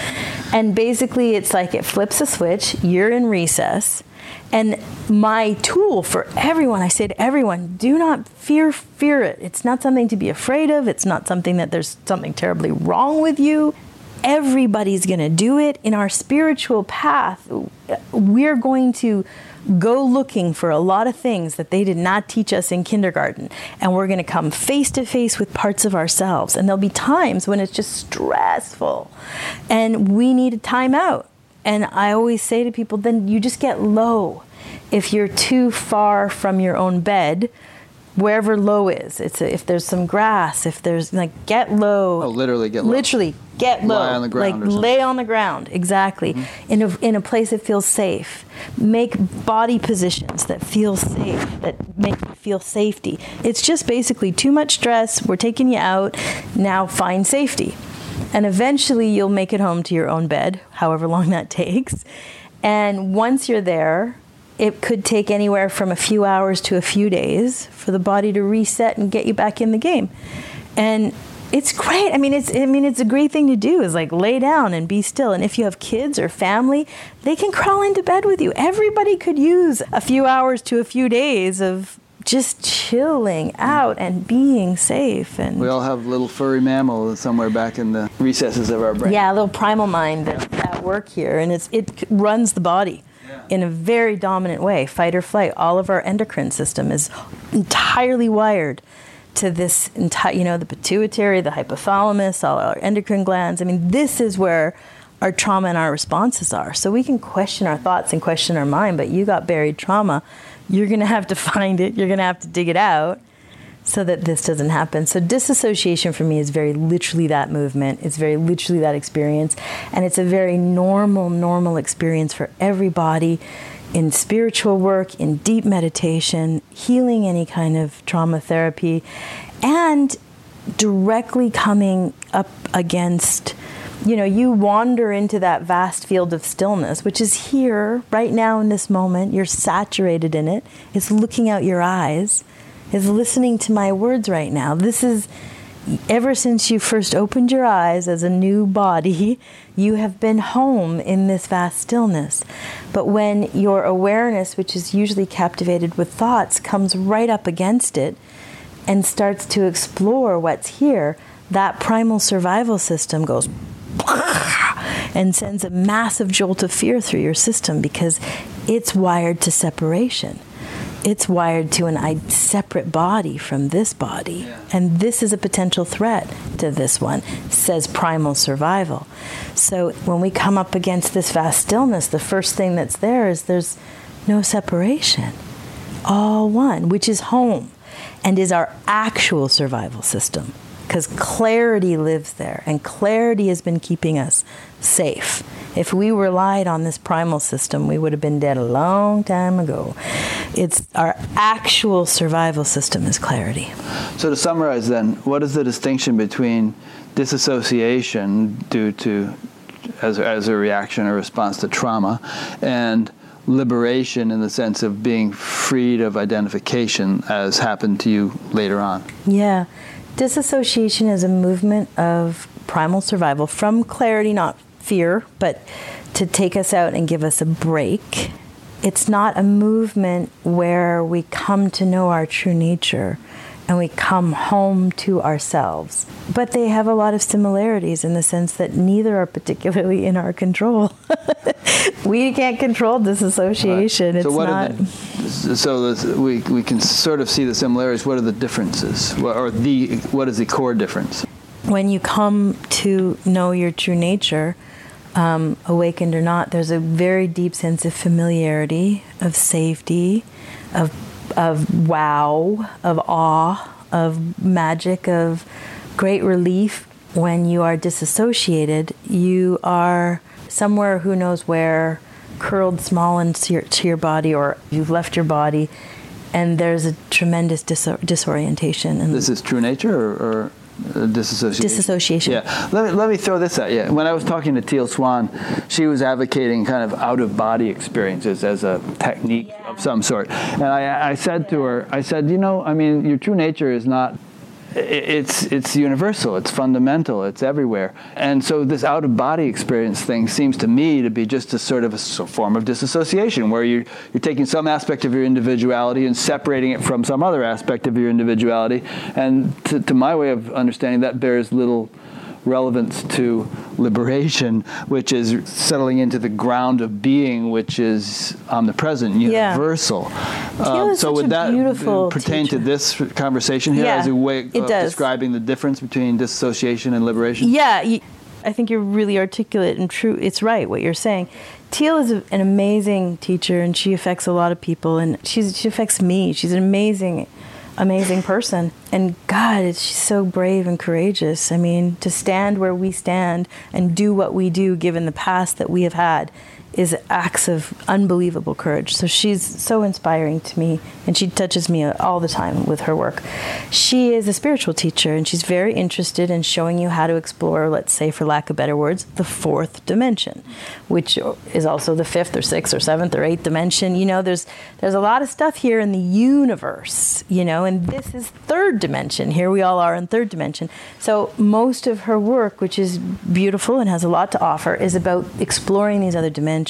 And basically, it's like it flips a switch, you're in recess. And my tool for everyone, I say to everyone, do not fear fear it. It's not something to be afraid of. It's not something that there's something terribly wrong with you. Everybody's going to do it in our spiritual path. We're going to go looking for a lot of things that they did not teach us in kindergarten. And we're going to come face to face with parts of ourselves. And there'll be times when it's just stressful and we need a time out. And I always say to people, then you just get low. If you're too far from your own bed, wherever low is. It's a, if there's some grass, if there's like get low. Oh, literally get low. Literally get low. On the ground Like lay on the ground. Exactly. Mm-hmm. In a in a place that feels safe. Make body positions that feel safe, that make you feel safety. It's just basically too much stress. We're taking you out. Now find safety. And eventually you'll make it home to your own bed, however long that takes. And once you're there, it could take anywhere from a few hours to a few days for the body to reset and get you back in the game. And it's great. I mean, it's I mean, it's a great thing to do. Is like lay down and be still. And if you have kids or family, they can crawl into bed with you. Everybody could use a few hours to a few days of just chilling out and being safe and we all have little furry mammal somewhere back in the recesses of our brain yeah a little primal mind that's at work here and it's it runs the body in a very dominant way fight or flight all of our endocrine system is entirely wired to this entire you know the pituitary the hypothalamus all our endocrine glands i mean this is where our trauma and our responses are so we can question our thoughts and question our mind but you got buried trauma you're going to have to find it you're going to have to dig it out so that this doesn't happen. So disassociation for me is very literally that movement. It's very literally that experience. And it's a very normal, normal experience for everybody in spiritual work, in deep meditation, healing any kind of trauma therapy, and directly coming up against you know, you wander into that vast field of stillness, which is here right now in this moment. You're saturated in it. It's looking out your eyes It's listening to my words right now. This is ever since you first opened your eyes as a new body, you have been home in this vast stillness. But when your awareness, which is usually captivated with thoughts, comes right up against it and starts to explore what's here, that primal survival system goes and sends a massive jolt of fear through your system because it's wired to separation it's wired to an separate body from this body. Yeah. And this is a potential threat to this one, says primal survival. So when we come up against this vast stillness, the first thing that's there is there's no separation. All one, which is home and is our actual survival system. Because clarity lives there, and clarity has been keeping us safe. If we relied on this primal system, we would have been dead a long time ago. It's our actual survival system is clarity. So to summarize then, what is the distinction between disassociation due to as, as a reaction or response to trauma and liberation in the sense of being freed of identification as happened to you later on? Yeah. Disassociation is a movement of primal survival from clarity, not fear, but to take us out and give us a break. It's not a movement where we come to know our true nature and we come home to ourselves. But they have a lot of similarities in the sense that neither are particularly in our control. we can't control disassociation. Right. So it's not. The, so the, we, we can sort of see the similarities. What are the differences? Or the what is the core difference? When you come to know your true nature, um, awakened or not, there's a very deep sense of familiarity, of safety, of of wow, of awe, of magic, of great relief. When you are disassociated, you are somewhere who knows where, curled small into your, to your body, or you've left your body, and there's a tremendous dis- disorientation. And this is true nature, or, or disassociation. Disassociation. Yeah. Let me, let me throw this at you. When I was talking to Teal Swan, she was advocating kind of out of body experiences as a technique Yeah. of some sort. And I, I said to her, I said, you know, I mean, your true nature is not. It's it's universal. It's fundamental. It's everywhere. And so this out of body experience thing seems to me to be just a sort of a form of disassociation, where you you're taking some aspect of your individuality and separating it from some other aspect of your individuality. And to, to my way of understanding, that bears little relevance to liberation, which is settling into the ground of being, which is omnipresent, Yeah. universal. Um, so would that pertain teacher. to this conversation here Yeah, as a way of describing the difference between dissociation and liberation? Yeah, I think you're really articulate and true. It's right what you're saying. Teal is a, an amazing teacher, and she affects a lot of people, and she's, she affects me. She's an amazing, amazing person. And God, she's so brave and courageous. I mean, to stand where we stand and do what we do, given the past that we have had, is acts of unbelievable courage. So she's so inspiring to me, and she touches me uh, all the time with her work. She is a spiritual teacher, and she's very interested in showing you how to explore, let's say, for lack of better words, the fourth dimension, which is also the fifth or sixth or seventh or eighth dimension. You know, there's there's a lot of stuff here in the universe, you know, and this is third dimension. Here we all are in third dimension. So most of her work, which is beautiful and has a lot to offer, is about exploring these other dimensions.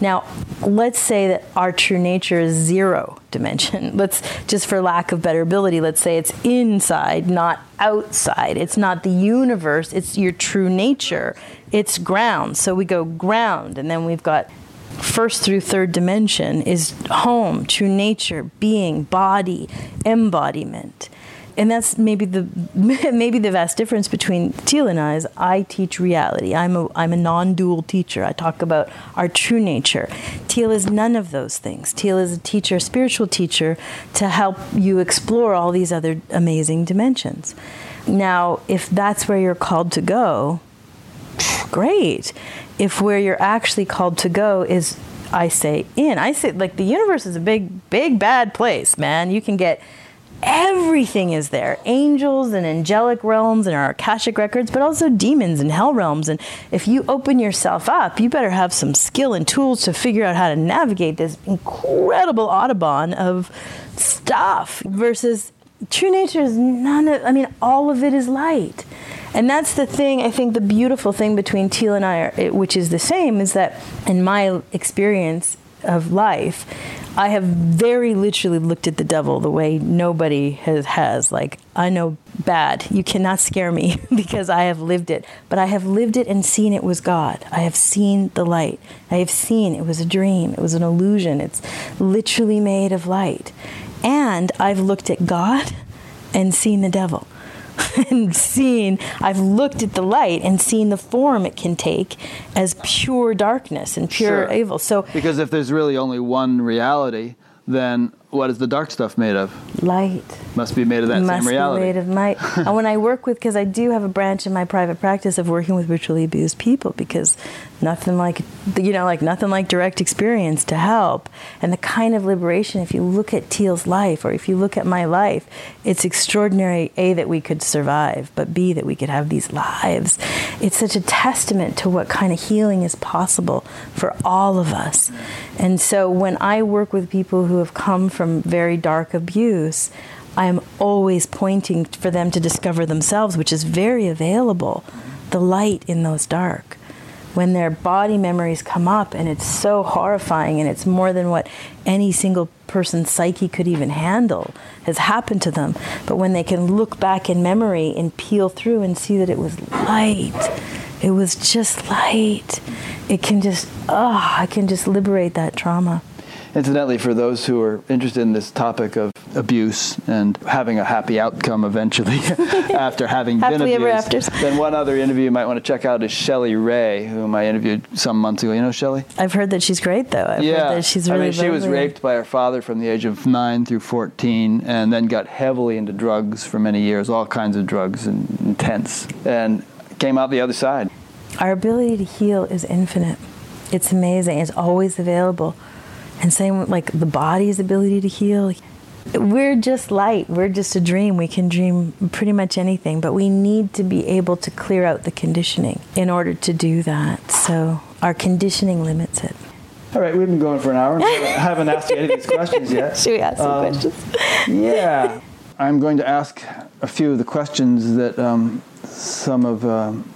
Now, let's say that our true nature is zero dimension. Let's just for lack of better ability, let's say it's inside, not outside. It's not the universe, it's your true nature. It's ground. So we go ground and then we've got first through third dimension is home, true nature, being, body, embodiment. And that's maybe the maybe the vast difference between Teal and I is I teach reality. I'm a I'm a non-dual teacher. I talk about our true nature. Teal is none of those things. Teal is a teacher, a spiritual teacher, to help you explore all these other amazing dimensions. Now, if that's where you're called to go, great. If where you're actually called to go is, I say, in, I say, like the universe is a big, big, bad place, man. You can get everything is there. Angels and angelic realms and our akashic records but also demons and hell realms. And if you open yourself up you better have some skill and tools to figure out how to navigate this incredible audubon of stuff versus true nature is none of i mean all of it is light. And that's the thing i think the beautiful thing between teal and i are, which is the same is that in my experience of life i have very literally looked at the devil the way nobody has, has. Like i know bad. You cannot scare me because i have lived it. But i have lived it and seen it was god. I have seen the light. I have seen it was a dream. It was an illusion. It's literally made of light. And i've looked at god and seen the devil and seen i've looked at the light and seen the form it can take as pure darkness and pure Sure. evil so Because if there's really only one reality, then what is the dark stuff made of? light. Must be made of that must same reality. Must be made of light. And when i work with because i do have a branch in my private practice of working with ritually abused people because nothing like you know like nothing like direct experience to help. And the kind of liberation if you look at teal's life or if you look at my life it's extraordinary a that we could survive but b that we could have these lives. It's such a testament to what kind of healing is possible for all of us. And so when i work with people who have come from very dark abuse I am always pointing for them to discover themselves, which is very available, the light in those dark. When their body memories come up and it's so horrifying and it's more than what any single person's psyche could even handle has happened to them. But when they can look back in memory and peel through and see that it was light, it was just light, it can just, ah, oh, I can just liberate that trauma. Incidentally, for those who are interested in this topic of abuse and having a happy outcome eventually after having been abused, then one other interview you might want to check out is Shelley Ray, whom I interviewed some months ago. You know Shelley? I've heard that she's great, though. I've yeah, heard that she's really I mean, she was raped by her father from the age of nine through fourteen, and then got heavily into drugs for many years, all kinds of drugs and intense, and came out the other side. Our ability to heal is infinite. It's amazing. It's always available. And same with like the body's ability to heal. We're just light. We're just a dream. We can dream pretty much anything, but we need to be able to clear out the conditioning in order to do that. So our conditioning limits it. All right, we've been going for an hour. I haven't asked you any of these questions yet. Should we ask some um, questions? yeah. I'm going to ask a few of the questions that um, some of um,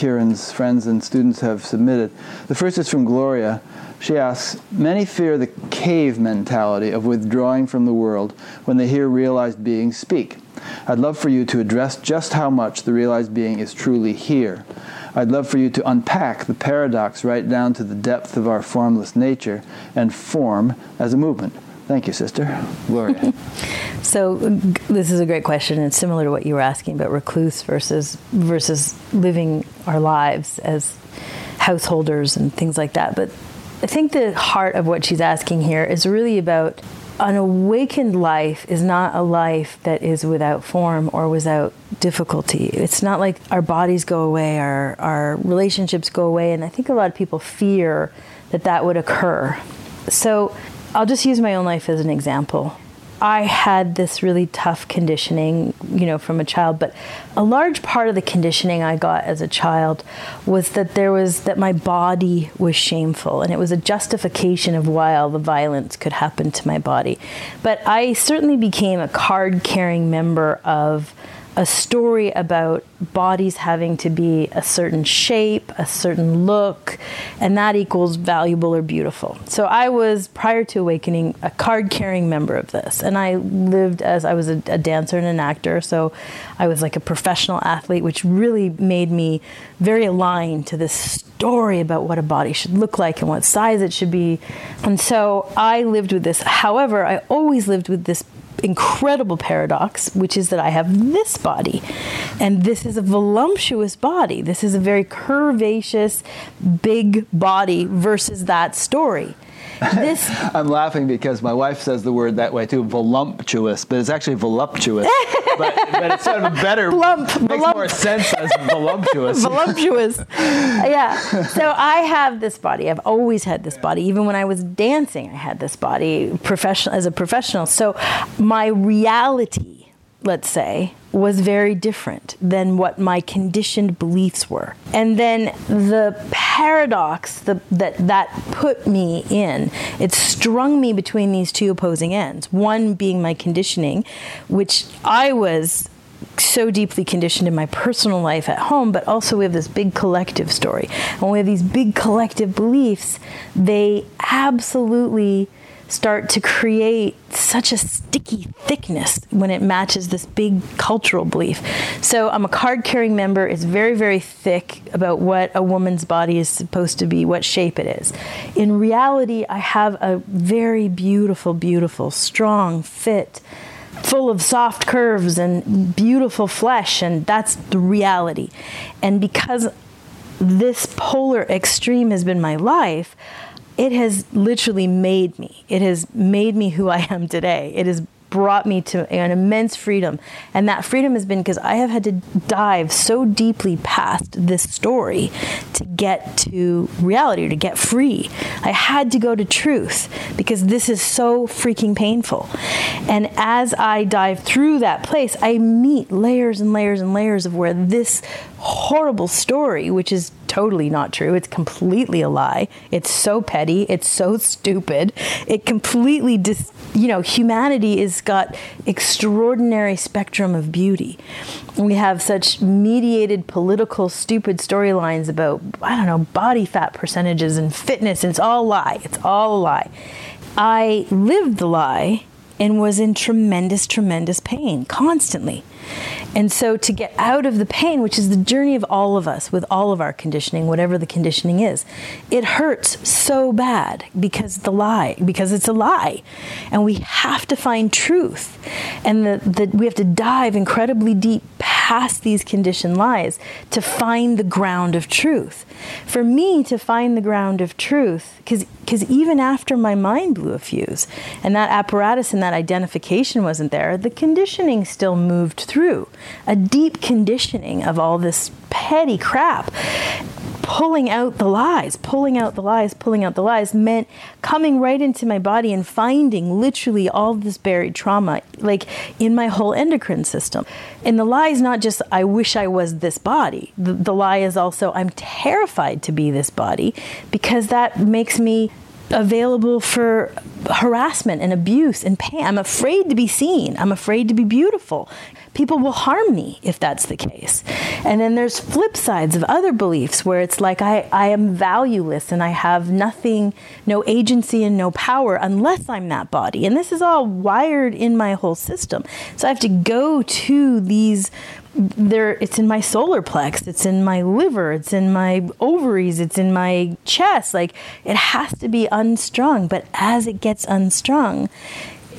Kieran's friends and students have submitted. The first is from Gloria. She asks Many fear the cave mentality of withdrawing from the world when they hear realized beings speak. I'd love for you to address just how much the realized being is truly here. I'd love for you to unpack the paradox right down to the depth of our formless nature and form as a movement. Thank you, sister. Gloria. so this is a great question. It's similar to what you were asking about recluse versus versus living our lives as householders and things like that. But I think the heart of what she's asking here is really about an awakened life is not a life that is without form or without difficulty. It's not like our bodies go away, our, our relationships go away, and I think a lot of people fear that that would occur. So I'll just use my own life as an example. I had this really tough conditioning, you know, from a child, but a large part of the conditioning I got as a child was that there was that my body was shameful and it was a justification of why all the violence could happen to my body. But I certainly became a card carrying member of a story about bodies having to be a certain shape, a certain look, and that equals valuable or beautiful. So I was, prior to awakening, a card carrying member of this. And I lived as I was a, a, dancer and an actor. So I was like a professional athlete, which really made me very aligned to this story about what a body should look like and what size it should be. And so I lived with this. However, I always lived with this incredible paradox, which is that I have this body. And this is a voluptuous body. This is a very curvaceous, big body versus that story. This I'm laughing because my wife says the word that way too, voluptuous, but it's actually voluptuous. but, but it's sort of better. Blump, makes volump. more sense as voluptuous. voluptuous. yeah. So I have this body. I've always had this body. Even when I was dancing, I had this body professional as a professional. So my reality let's say, was very different than what my conditioned beliefs were. And then the paradox the, that that put me in, it strung me between these two opposing ends. One being my conditioning, which I was so deeply conditioned in my personal life at home, but also we have this big collective story. And we have these big collective beliefs, they absolutely start to create such a sticky thickness when it matches this big cultural belief. So I'm a card carrying member. It's very, very thick about what a woman's body is supposed to be, what shape it is. In reality, I have a very beautiful, beautiful, strong, fit, full of soft curves and beautiful flesh, and that's the reality. And because this polar extreme has been my life, it has literally made me. It has made me who I am today. It has brought me to an immense freedom. And that freedom has been because I have had to dive so deeply past this story to get to reality, to get free. I had to go to truth because this is so freaking painful. And as I dive through that place, I meet layers and layers and layers of where this horrible story, which is totally not true. It's completely a lie. It's so petty. It's so stupid. It completely, dis- you know, humanity has got extraordinary spectrum of beauty. We have such mediated political stupid storylines about I don't know body fat percentages and fitness. And it's all a lie. It's all a lie. I lived the lie and was in tremendous, tremendous pain constantly. And so to get out of the pain, which is the journey of all of us with all of our conditioning, whatever the conditioning is, it hurts so bad because the lie, because it's a lie. And we have to find truth. And the, we have to dive incredibly deep past these conditioned lies to find the ground of truth. For me to find the ground of truth, because even after my mind blew a fuse and that apparatus and that identification wasn't there, the conditioning still moved through. A deep conditioning of all this petty crap pulling out the lies, pulling out the lies, pulling out the lies meant coming right into my body and finding literally all this buried trauma, like in my whole endocrine system. And the lie is not just, I wish I was this body. The, the lie is also, I'm terrified to be this body because that makes me available for harassment and abuse and pain. I'm afraid to be seen. I'm afraid to be beautiful. People will harm me if that's the case. And then there's flip sides of other beliefs where it's like I, I am valueless and I have nothing, no agency and no power unless I'm that body. And this is all wired in my whole system. So I have to go to these there it's in my solar plex it's in my liver it's in my ovaries it's in my chest like it has to be unstrung but as it gets unstrung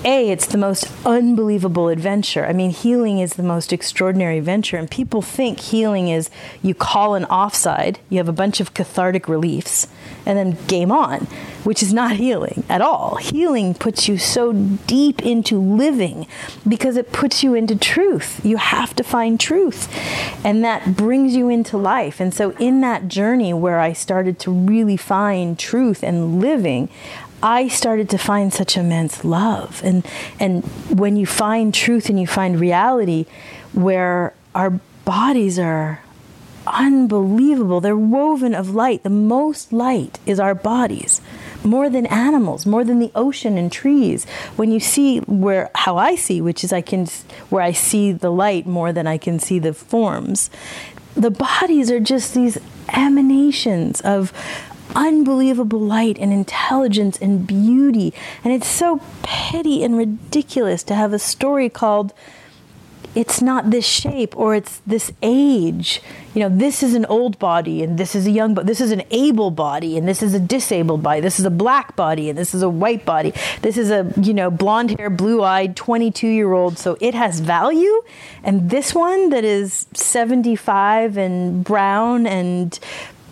a, it's the most unbelievable adventure. I mean, healing is the most extraordinary adventure, and people think healing is you call an offside, you have a bunch of cathartic reliefs, and then game on, which is not healing at all. Healing puts you so deep into living because it puts you into truth. You have to find truth, and that brings you into life. And so, in that journey where I started to really find truth and living, I started to find such immense love. And and when you find truth and you find reality where our bodies are unbelievable. They're woven of light. The most light is our bodies. More than animals, more than the ocean and trees. When you see where how I see, which is I can where I see the light more than I can see the forms. The bodies are just these emanations of unbelievable light and intelligence and beauty. And it's so petty and ridiculous to have a story called it's not this shape or it's this age. You know, this is an old body and this is a young body. This is an able body and this is a disabled body. This is a black body and this is a white body. This is a, you know, blonde hair, blue eyed, 22 year old. So it has value. And this one that is 75 and brown and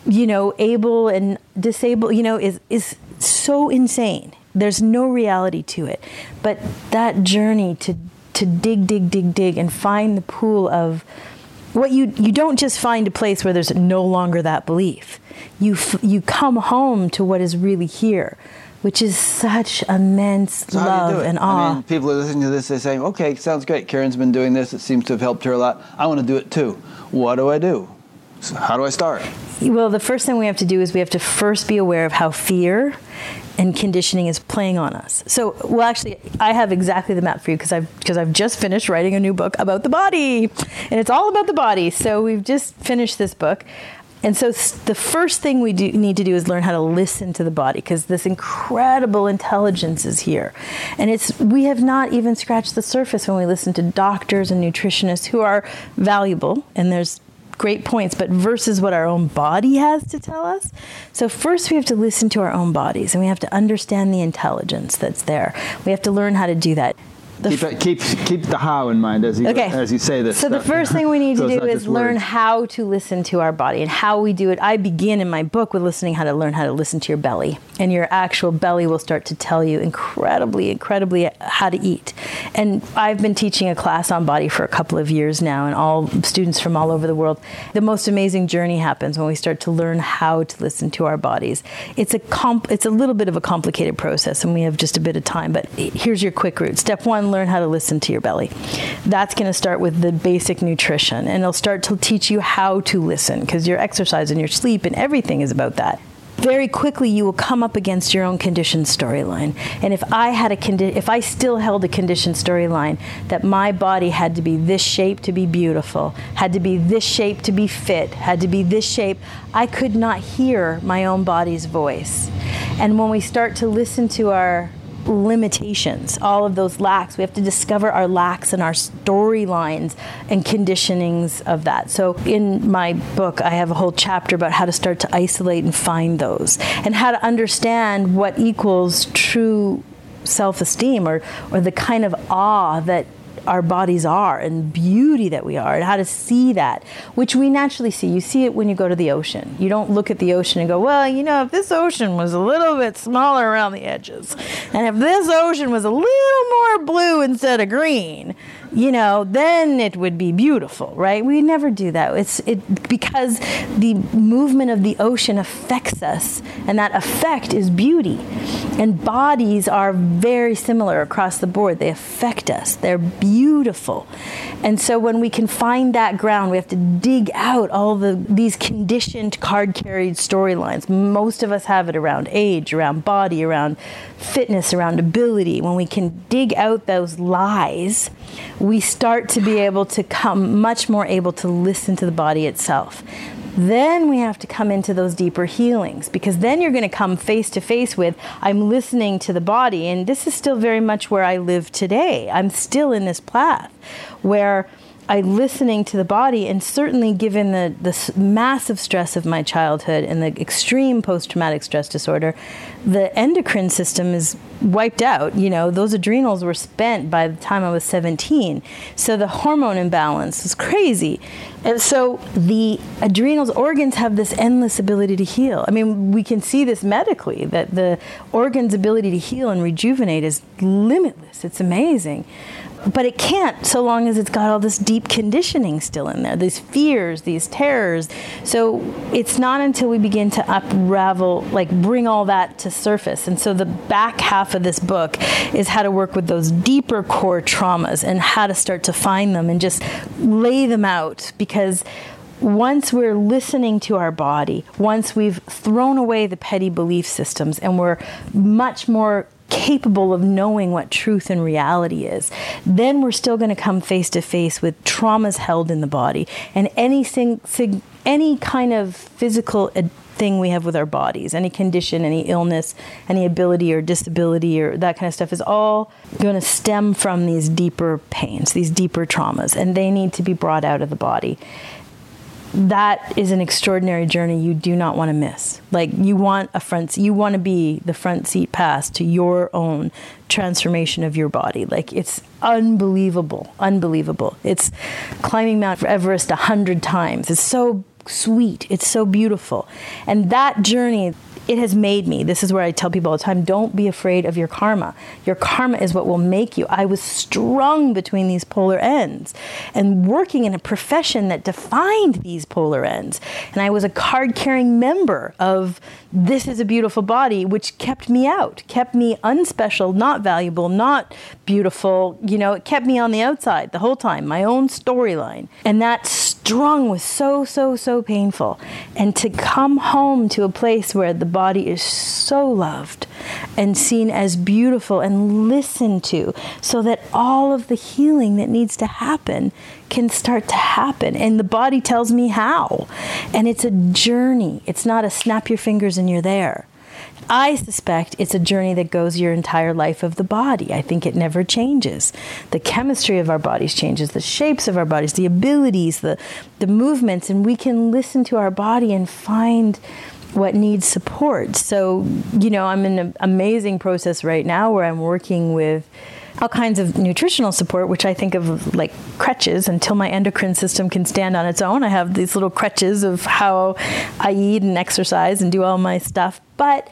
you know, able and disabled, you know, is is so insane. There's no reality to it. But that journey to to dig, dig, dig, dig, and find the pool of what you you don't just find a place where there's no longer that belief. You f- you come home to what is really here, which is such immense so love and awe. I mean, people are listening to this. They're saying, "Okay, sounds great. Karen's been doing this. It seems to have helped her a lot. I want to do it too. What do I do? So how do I start?" Well, the first thing we have to do is we have to first be aware of how fear and conditioning is playing on us. So, well, actually, I have exactly the map for you because I've because I've just finished writing a new book about the body, and it's all about the body. So we've just finished this book. And so the first thing we do, need to do is learn how to listen to the body because this incredible intelligence is here. And it's we have not even scratched the surface when we listen to doctors and nutritionists who are valuable and there's great points, but versus what our own body has to tell us. So, first we have to listen to our own bodies and we have to understand the intelligence that's there. We have to learn how to do that keep, keep, keep the how in mind as you, okay. as you say this. So stuff. the first thing we need so to do is learn how to listen to our body and how we do it. I begin in my book with listening how to learn how to listen to your belly, and your actual belly will start to tell you incredibly, incredibly how to eat. And I've been teaching a class on body for a couple of years now, and all students from all over the world. The most amazing journey happens when we start to learn how to listen to our bodies. It's a comp- it's a little bit of a complicated process, and we have just a bit of time. But here's your quick route. Step one learn how to listen to your belly. That's going to start with the basic nutrition, and it'll start to teach you how to listen because your exercise and your sleep and everything is about that very quickly you will come up against your own conditioned storyline. And if I had a condi- if I still held a conditioned storyline that my body had to be this shape to be beautiful, had to be this shape to be fit, had to be this shape, I could not hear my own body's voice. And when we start to listen to our limitations, all of those lacks. We have to discover our lacks and our storylines and conditionings of that. So, in my book, I have a whole chapter about how to start to isolate and find those and how to understand what equals true self esteem or, or the kind of awe that our bodies are and beauty that we are and how to see that, which we naturally see. You see it when you go to the ocean. You don't look at the ocean and go, well, you know, if this ocean was a little bit smaller around the edges, and if this ocean was a little more blue instead of green, you know, then it would be beautiful, right? We never do that. It's it because the movement of the ocean affects us, and that effect is beauty. And bodies are very similar across the board. They affect us. They're beautiful. And so when we can find that ground, we have to dig out all the these conditioned card carried storylines. Most of us have it around age, around body, around fitness, around ability. When we can dig out those lies, we start to be able to come much more able to listen to the body itself. Then we have to come into those deeper healings because then you're going to come face to face with I'm listening to the body. And this is still very much where I live today. I'm still in this path where I'm listening to the body, and certainly given the, the massive stress of my childhood and the extreme post traumatic stress disorder, the endocrine system is wiped out. You know, those adrenals were spent by the time I was 17. So the hormone imbalance is crazy. And so the adrenals organs have this endless ability to heal. I mean, we can see this medically that the organ's ability to heal and rejuvenate is limitless. It's amazing but it can't so long as it's got all this deep conditioning still in there these fears these terrors. So it's not until we begin to unravel like bring all that to surface. And so the back half of this book is how to work with those deeper core traumas and how to start to find them and just lay them out. Because once we're listening to our body, once we've thrown away the petty belief systems and we're much more capable of knowing what truth and reality is, then we're still going to come face to face with traumas held in the body and anything, any kind of physical thing we have with our bodies, any condition, any illness, any ability or disability or that kind of stuff is all going to stem from these deeper pains, these deeper traumas, and they need to be brought out of the body that is an extraordinary journey you do not want to miss. Like you want a front, you want to be the front seat pass to your own transformation of your body. Like it's unbelievable, unbelievable. It's climbing Mount Everest a hundred times. It's so sweet. It's so beautiful, and that journey it has made me. This is where I tell people all the time don't be afraid of your karma. Your karma is what will make you. I was strung between these polar ends and working in a profession that defined these polar ends. And I was a card carrying member of This is a Beautiful Body, which kept me out, kept me unspecial, not valuable, not beautiful. You know, it kept me on the outside the whole time, my own storyline. And that strung was so, so, so painful. And to come home to a place where the body is so loved and seen as beautiful and listened to so that all of the healing that needs to happen can start to happen. And the body tells me how. And it's a journey, it's not a snap your fingers and you're there. I suspect it's a journey that goes your entire life of the body. I think it never changes. The chemistry of our bodies changes, the shapes of our bodies, the abilities, the, the movements, and we can listen to our body and find what needs support. So, you know, I'm in an amazing process right now where I'm working with all kinds of nutritional support, which I think of like crutches until my endocrine system can stand on its own. I have these little crutches of how I eat and exercise and do all my stuff. But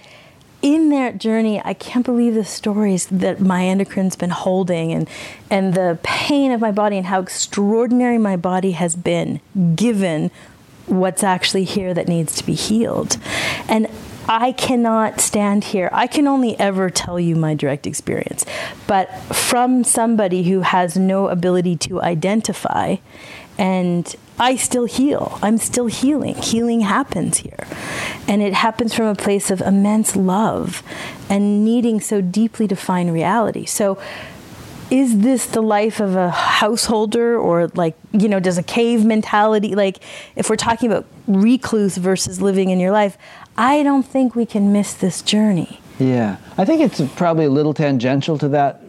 in that journey, I can't believe the stories that my endocrine's been holding and, and the pain of my body and how extraordinary my body has been given what's actually here that needs to be healed. And I cannot stand here. I can only ever tell you my direct experience. But from somebody who has no ability to identify and I still heal. I'm still healing. Healing happens here. And it happens from a place of immense love and needing so deeply to find reality. So, is this the life of a householder or like, you know, does a cave mentality, like if we're talking about recluse versus living in your life, I don't think we can miss this journey. Yeah, I think it's probably a little tangential to that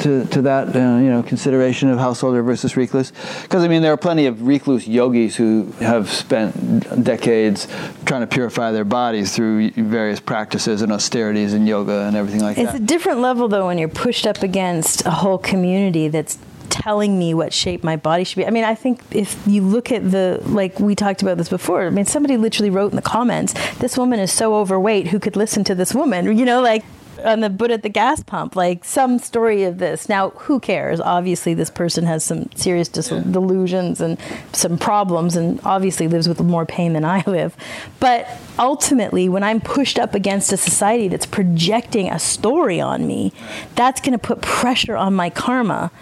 to, to that uh, you know consideration of householder versus recluse because I mean there are plenty of recluse yogis who have spent decades trying to purify their bodies through various practices and austerities and yoga and everything like it's that. It's a different level though when you're pushed up against a whole community that's telling me what shape my body should be. I mean, I think if you look at the, like we talked about this before, I mean, somebody literally wrote in the comments, this woman is so overweight, who could listen to this woman? You know, like on the boot at the gas pump, like some story of this. Now, who cares? Obviously, this person has some serious dis- yeah. delusions and some problems, and obviously lives with more pain than I live. But ultimately, when I'm pushed up against a society that's projecting a story on me, that's going to put pressure on my karma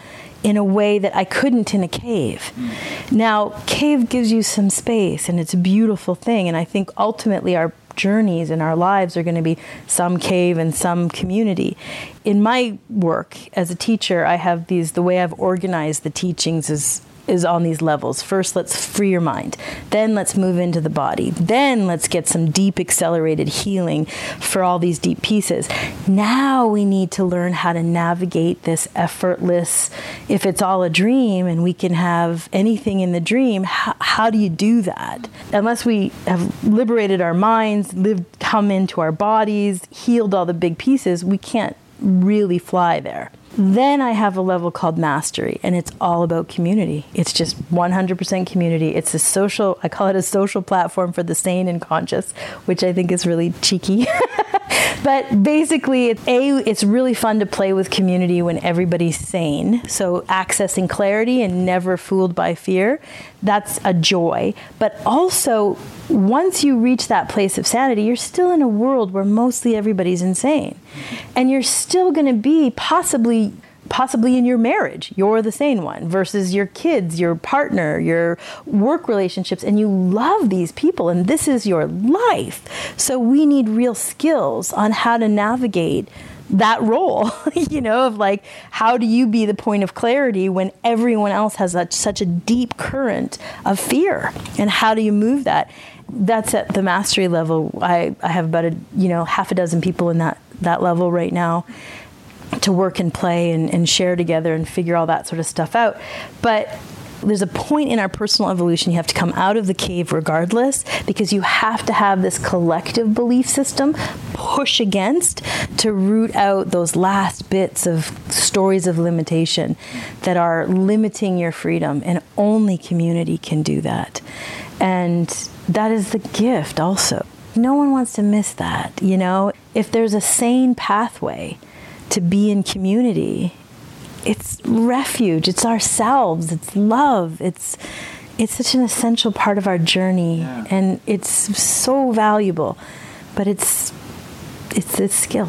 in a way that I couldn't in a cave. Mm. Now, cave gives you some space and it's a beautiful thing. And I think ultimately our journeys and our lives are going to be some cave and some community. In my work as a teacher, I have these, the way I've organized the teachings is is on these levels. First, let's free your mind. Then, let's move into the body. Then, let's get some deep accelerated healing for all these deep pieces. Now, we need to learn how to navigate this effortless, if it's all a dream and we can have anything in the dream, how, how do you do that? Unless we have liberated our minds, lived, come into our bodies, healed all the big pieces, we can't really fly there. Then I have a level called mastery, and it's all about community. It's just 100% community. It's a social, I call it a social platform for the sane and conscious, which I think is really cheeky. but basically, it's, A, it's really fun to play with community when everybody's sane. So accessing clarity and never fooled by fear, that's a joy. But also, once you reach that place of sanity, you're still in a world where mostly everybody's insane. And you're still going to be possibly possibly in your marriage, you're the sane one versus your kids, your partner, your work relationships, and you love these people and this is your life. So we need real skills on how to navigate that role, you know, of like, how do you be the point of clarity when everyone else has such, such a deep current of fear? And how do you move that? That's at the mastery level. I, I have about a, you know, half a dozen people in that, that level right now to work and play and, and share together and figure all that sort of stuff out. But there's a point in our personal evolution you have to come out of the cave regardless because you have to have this collective belief system push against to root out those last bits of stories of limitation that are limiting your freedom and only community can do that. And that is the gift also. No one wants to miss that you know? If there's a sane pathway to be in community. It's refuge, it's ourselves, it's love, it's it's such an essential part of our journey yeah. and it's so valuable. But it's it's a skill.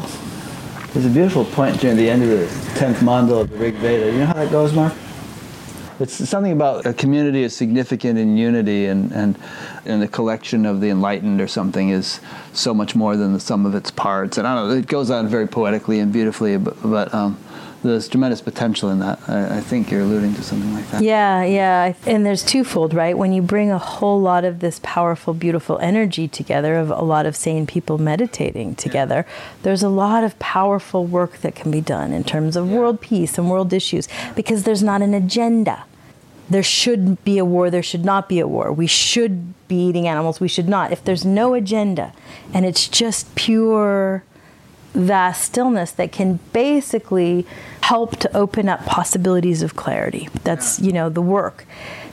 There's a beautiful point during the end of the tenth mandala of the Rig Veda. You know how that goes, Mark? It's something about a community is significant in unity, and, and, and the collection of the enlightened or something is so much more than the sum of its parts. And I don't know, it goes on very poetically and beautifully, but, but um, there's tremendous potential in that. I, I, think you're alluding to something like that. Yeah, yeah. And there's twofold, right? When you bring a whole lot of this powerful, beautiful energy together, of a lot of sane people meditating together, yeah. there's a lot of powerful work that can be done in terms of yeah. world peace and world issues because there's not an agenda there should be a war, there should not be a war. We should be eating animals, we should not. If there's no agenda and it's just pure vast stillness that can basically help to open up possibilities of clarity. That's, you know, the work.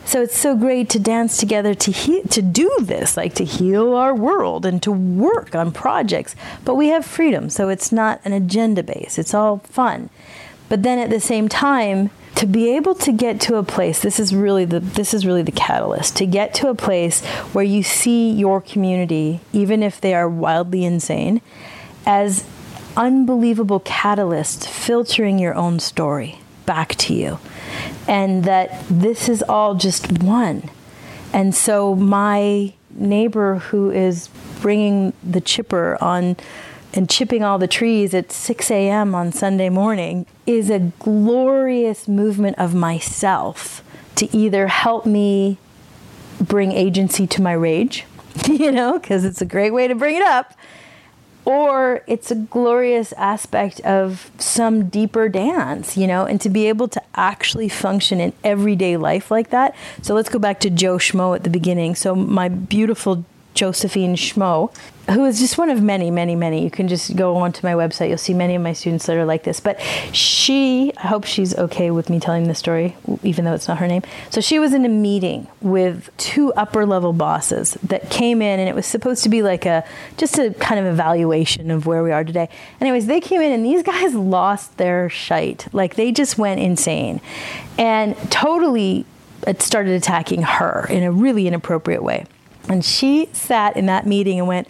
So it's so great to dance together to he- to do this, like to heal our world and to work on projects. But we have freedom, so it's not an agenda base. It's all fun. But then at the same time, to be able to get to a place this is really the this is really the catalyst to get to a place where you see your community even if they are wildly insane as unbelievable catalyst filtering your own story back to you and that this is all just one and so my neighbor who is bringing the chipper on and chipping all the trees at 6 a.m. on Sunday morning is a glorious movement of myself to either help me bring agency to my rage, you know, because it's a great way to bring it up, or it's a glorious aspect of some deeper dance, you know, and to be able to actually function in everyday life like that. So let's go back to Joe Schmo at the beginning. So, my beautiful Josephine Schmo, who is just one of many, many, many. You can just go onto my website. You'll see many of my students that are like this. But she, I hope she's okay with me telling the story, even though it's not her name. So she was in a meeting with two upper level bosses that came in, and it was supposed to be like a just a kind of evaluation of where we are today. Anyways, they came in, and these guys lost their shite. Like they just went insane, and totally started attacking her in a really inappropriate way. And she sat in that meeting and went,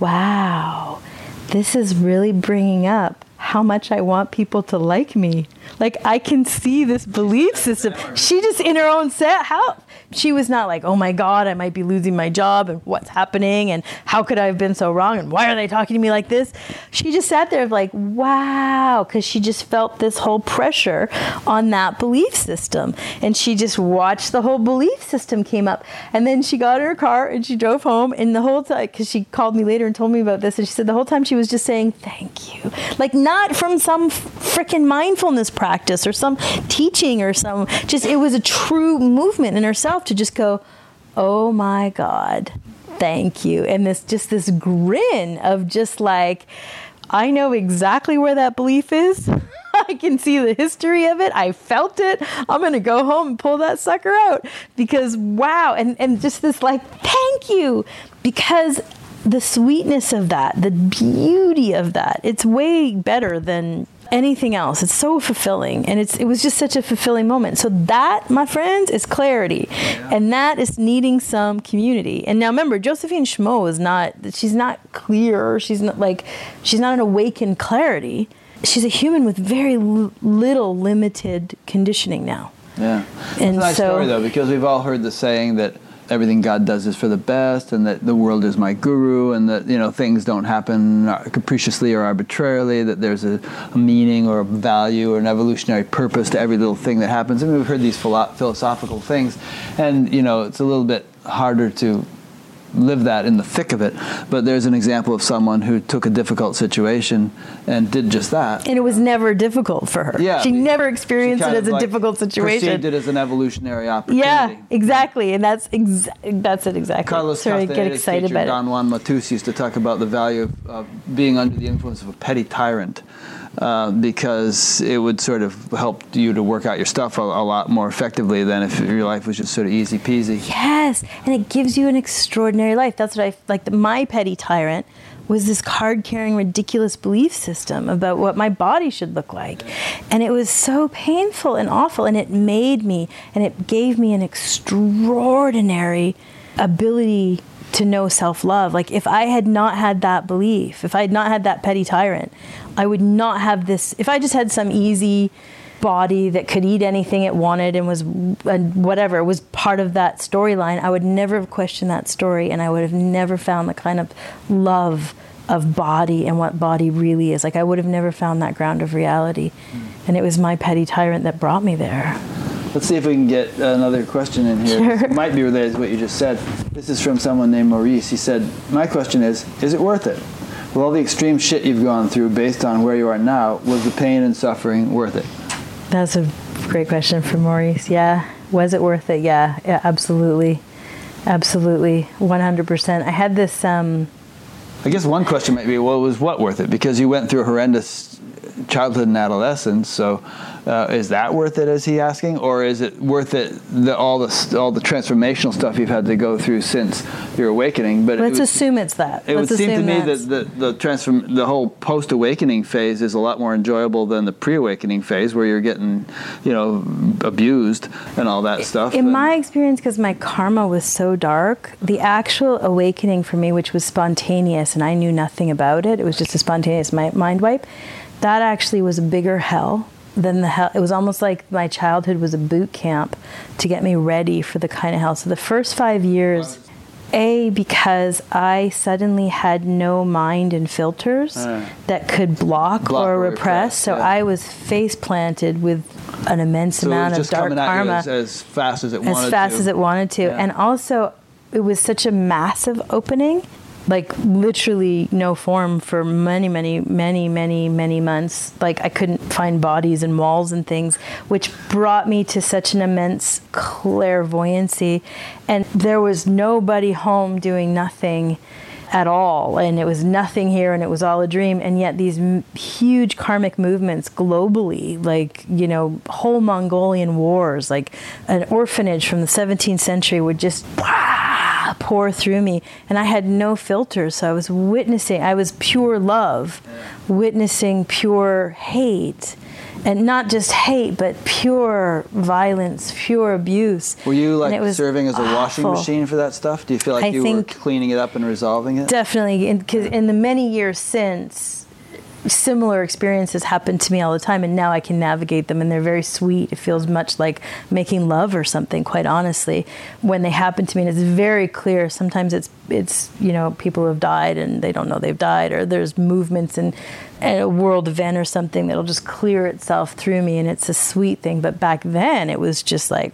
Wow, this is really bringing up how much I want people to like me. Like I can see this belief system. She just in her own set how she was not like, oh my God, I might be losing my job and what's happening and how could I have been so wrong and why are they talking to me like this? She just sat there like, wow, because she just felt this whole pressure on that belief system. And she just watched the whole belief system came up. And then she got in her car and she drove home. And the whole time, because she called me later and told me about this, and she said the whole time she was just saying, thank you. Like, not from some freaking mindfulness practice or some teaching or some, just, it was a true movement in herself to just go, oh my God, thank you. And this, just this grin of just like, I know exactly where that belief is. I can see the history of it. I felt it. I'm going to go home and pull that sucker out because wow. And, and just this like, thank you. Because the sweetness of that, the beauty of that, it's way better than anything else. It's so fulfilling, and it's it was just such a fulfilling moment. So that, my friends, is clarity, yeah. and that is needing some community. And now remember, Josephine Schmo is not she's not clear. She's not like she's not an awakened clarity. She's a human with very l- little limited conditioning now. Yeah, and it's a nice so, story though because we've all heard the saying that everything God does is for the best, and that the world is my guru, and that you know things don't happen capriciously or arbitrarily. That there's a, a meaning or a value or an evolutionary purpose to every little thing that happens. I mean, we've heard these philo- philosophical things, and you know it's a little bit harder to live that in the thick of it. But there's an example of someone who took a difficult situation and did just that. And it was never difficult for her. Yeah, she never experienced she it as a like difficult situation. Perceived it as an evolutionary opportunity. Yeah, exactly, and that's exa- that's it exactly. Carlos Sorry, get excited about Don Juan Matus used to talk about the value of, of being under the influence of a petty tyrant. Uh, because it would sort of help you to work out your stuff a, a, lot more effectively than if your life was just sort of easy peasy. Yes, and it gives you an extraordinary life. That's what I like. My petty tyrant was this card carrying ridiculous belief system about what my body should look like. And it was so painful and awful. And it made me, and it gave me an extraordinary ability to know self love. Like, if I had not had that belief, if I had not had that petty tyrant, I would not have this. If I just had some easy body that could eat anything it wanted and was and whatever was part of that storyline, I would never have questioned that story and I would have never found the kind of love of body and what body really is. Like, I would have never found that ground of reality. Hmm. And it was my petty tyrant that brought me there. Let's see if we can get another question in here. Sure. It might be related to what you just said. This is from someone named Maurice. He said, My question is Is it worth it? With all the extreme shit you've gone through based on where you are now, was the pain and suffering worth it? That's a great question for Maurice. Yeah. Was it worth it? Yeah, yeah absolutely. Absolutely. 100%. I had this. Um, I guess one question might be, well, was what worth it? Because you went through a horrendous childhood and adolescence, so uh, is that worth it? Is he asking, or is it worth it? The, all the all the transformational stuff you've had to go through since your awakening. But let's it would, assume it's that. It let's would seem to me that the the transform the whole post awakening phase is a lot more enjoyable than the pre awakening phase, where you're getting, you know, abused and all that stuff. In and, my experience, because my karma was so dark, the actual awakening for me, which was spontaneous, and I knew nothing about it. It was just a spontaneous mind wipe. That actually was a bigger hell than the hell. It was almost like my childhood was a boot camp to get me ready for the kind of hell. So the first five years, a because I suddenly had no mind and filters uh, that could block, block or, repress. repress so yeah. I was face planted with an immense so amount of dark karma as, as, fast as it wanted fast to. as it wanted to, yeah. and also it was such a massive opening like literally no form for many, many, many, many, many months. Like I couldn't find bodies and walls and things, which brought me to such an immense clairvoyancy. And there was nobody home doing nothing at all. And it was nothing here and it was all a dream. And yet these m- huge karmic movements globally like you know whole mongolian wars like an orphanage from the 17th century would just wah, pour through me. And i had no filters so i was witnessing i was pure love witnessing pure hate and not just hate, but pure violence, pure abuse. Were you like serving as a washing machine for that stuff? Do you feel like I you were cleaning it up and resolving it? Definitely, because in the many years since, similar experiences happen to me all the time, and now I can navigate them, and they're very sweet. It feels much like making love or something. Quite honestly, when they happen to me, and it's very clear. Sometimes it's it's you know people who have died and they don't know they've died, or there's movements and at a world event or something that'll just clear itself through me, and it's a sweet thing. But back then, it was just like.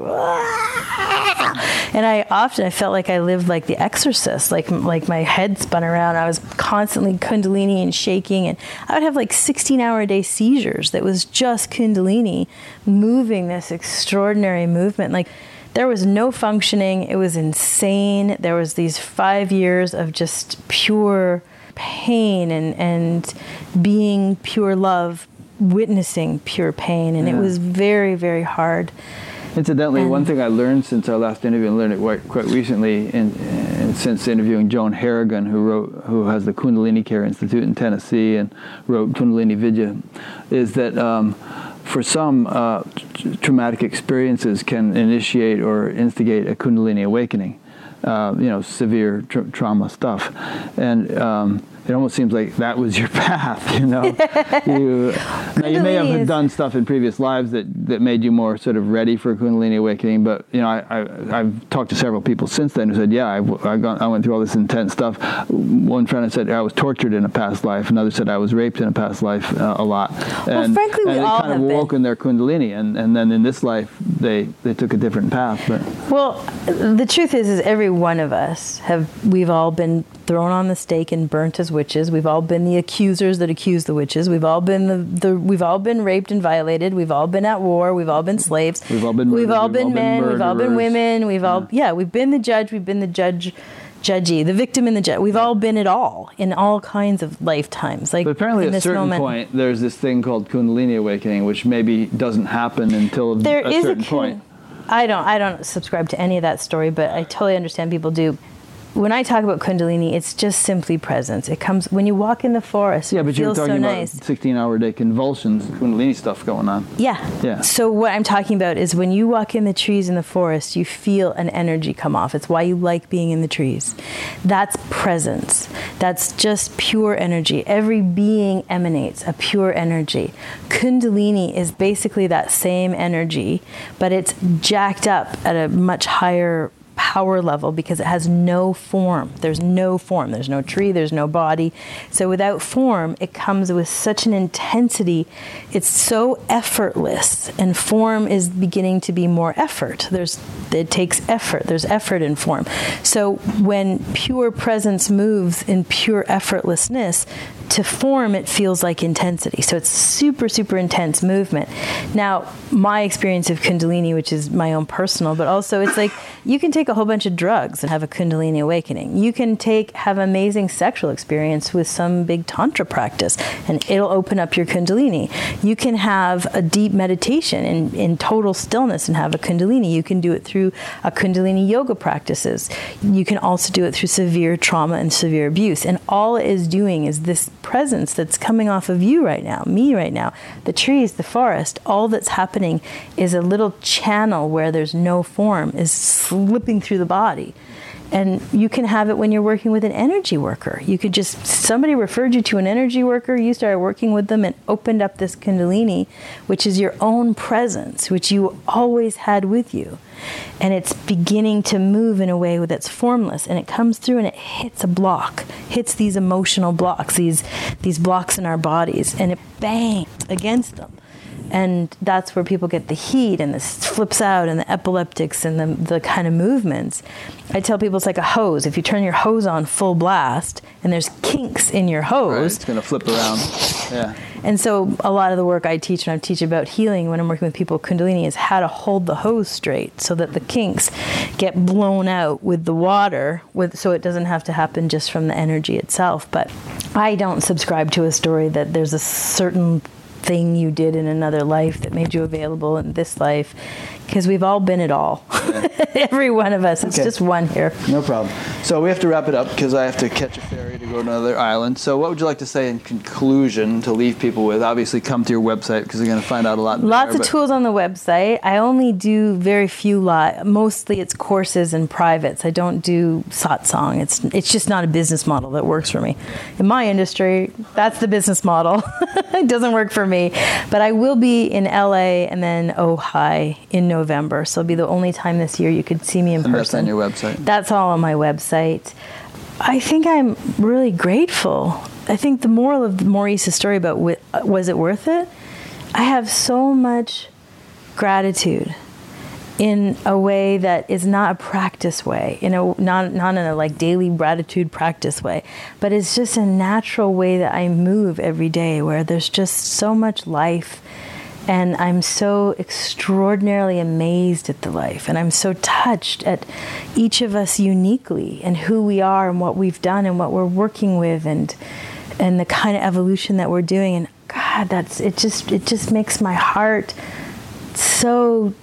And I often I felt like I lived like The Exorcist, like like my head spun around. I was constantly kundalini and shaking, and would have like 16 hour a day seizures. That was just kundalini moving this extraordinary movement. Like there was no functioning. It was insane. There was these five years of just pure pain and and being pure love, witnessing pure pain, and it mm. was very very hard. Incidentally, one thing I learned since our last interview, and learned it quite, quite recently, and, and since interviewing Joan Harrigan, who wrote, who has the Kundalini Care Institute in Tennessee and wrote Kundalini Vidya, is that um, for some, uh, traumatic experiences can initiate or instigate a Kundalini awakening. Uh, you know, severe tra- trauma stuff, and um, it almost seems like that was your path. You know, you, now you may have done stuff in previous lives that, that made you more sort of ready for Kundalini awakening. But you know, I, I I've talked to several people since then who said, yeah, I, I, got, I went through all this intense stuff. One friend said I was tortured in a past life. Another said I was raped in a past life uh, a lot. And, frankly, we and all kind of have been. woke in their Kundalini, and, and then in this life they they took a different path. But Well, the truth is, is every one of us have we've all been thrown on the stake and burnt as witches. We've all been the accusers that accuse the witches. We've all been the, the we've all been raped and violated. We've all been at war. We've all been slaves. We've all been We've murdered. all We've been all been men. we've all been women. We've all yeah. We've been the judge. We've been the judge. Judgy, the victim and the judge. We've all been it all in all kinds of lifetimes. Like but apparently at a certain moment. point there's this thing called Kundalini awakening, which maybe doesn't happen until there a is a certain con- point. I don't I don't subscribe to any of that story, but I totally understand people do. When I talk about Kundalini, it's just simply presence. It comes when you walk in the forest. Yeah, but you're talking so about nice. 16 hour day convulsions, Kundalini stuff going on. Yeah. Yeah. So what I'm talking about is when you walk in the trees in the forest, you feel an energy come off. It's why you like being in the trees. That's presence. That's just pure energy. Every being emanates a pure energy. Kundalini is basically that same energy, but it's jacked up at a much higher power level because it has no form. There's no form. There's no tree, there's no body. So without form, it comes with such an intensity. It's so effortless and form is beginning to be more effort. There's it takes effort. There's effort in form. So when pure presence moves in pure effortlessness, to form it feels like intensity. So it's super super intense movement. Now, my experience of kundalini, which is my own personal, but also it's like you can take a whole bunch of drugs and have a kundalini awakening. You can take have amazing sexual experience with some big tantra practice and it'll open up your kundalini. You can have a deep meditation in, in total stillness and have a kundalini. You can do it through a kundalini yoga practices. You can also do it through severe trauma and severe abuse. And all it is doing is this presence that's coming off of you right now, me right now, the trees, the forest, all that's happening is a little channel where there's no form is slipping through the body. And you can have it when you're working with an energy worker. You could just, somebody referred you to an energy worker, you started working with them and opened up this Kundalini, which is your own presence, which you always had with you. And it's beginning to move in a way that's formless. And it comes through and it hits a block, hits these emotional blocks, these, these blocks in our bodies, and it bangs against them and that's where people get the heat and the flips out and the epileptics and the, the kind of movements. I tell people it's like a hose. If you turn your hose on full blast and there's kinks in your hose, right, it's going to flip around. Yeah. And so a lot of the work I teach when I teach about healing when I'm working with people Kundalini is how to hold the hose straight so that the kinks get blown out with the water with so it doesn't have to happen just from the energy itself. But I don't subscribe to a story that there's a certain thing you did in another life that made you available in this life because we've all been it all. Yeah. Every one of us. It's okay. just one here. No problem. So we have to wrap it up because I have to catch a ferry to go to another island. So what would you like to say in conclusion to leave people with? Obviously, come to your website because they're going to find out a lot. Lots there, of tools on the website. I only do very few lot. Mostly it's courses and privates. I don't do satsang. It's it's just not a business model that works for me. In my industry, that's the business model. it doesn't work for me. But I will be in LA and then Ojai in November. So it'll be the only time this year you could see me in and person. That's on your website. That's all on my website. I think I'm really grateful. I think the moral of Maurice's story about was it worth it? I have so much gratitude in a way that is not a practice way, in a not not in a like daily gratitude practice way, but it's just a natural way that I move every day where there's just so much life and I'm so extraordinarily amazed at the life, and I'm so touched at each of us uniquely and who we are and what we've done and what we're working with and and the kind of evolution that we're doing. And God, that's it. Just it just makes my heart so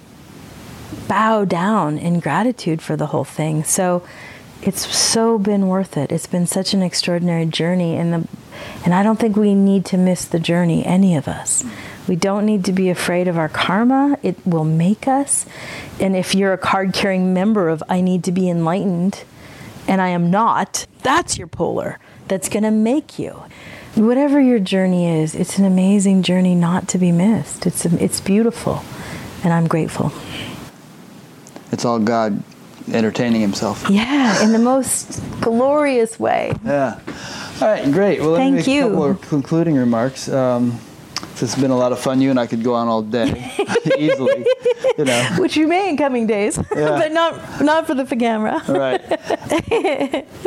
bow down in gratitude for the whole thing. So it's so been worth it. It's been such an extraordinary journey, and the and I don't think we need to miss the journey, any of us. We don't need to be afraid of our karma. It will make us. And if you're a card carrying member of I need to be enlightened and I am not, that's your polar that's going to make you. Whatever your journey is, it's an amazing journey not to be missed. It's, it's beautiful, and I'm grateful. It's all God entertaining himself. Yeah, in the most glorious way. Yeah. All right, great. Well, let Thank you. a couple of concluding remarks. Um, this has been a lot of fun. You and I could go on all day easily, you know. Which you may in coming days, yeah. but not not for the camera. right.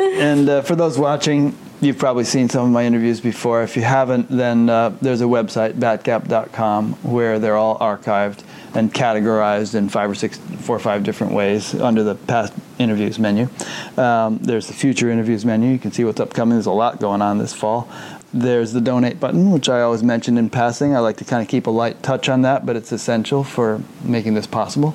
and uh, for those watching, you've probably seen some of my interviews before. If you haven't, then uh, there's a website, batgap.com, where they're all archived and categorized in five or six, four or five different ways under the past interviews menu. Um, there's the future interviews menu. You can see what's upcoming. There's a lot going on this fall. There's the donate button, which I always mention in passing. I like to kind of keep a light touch on that, but it's essential for making this possible.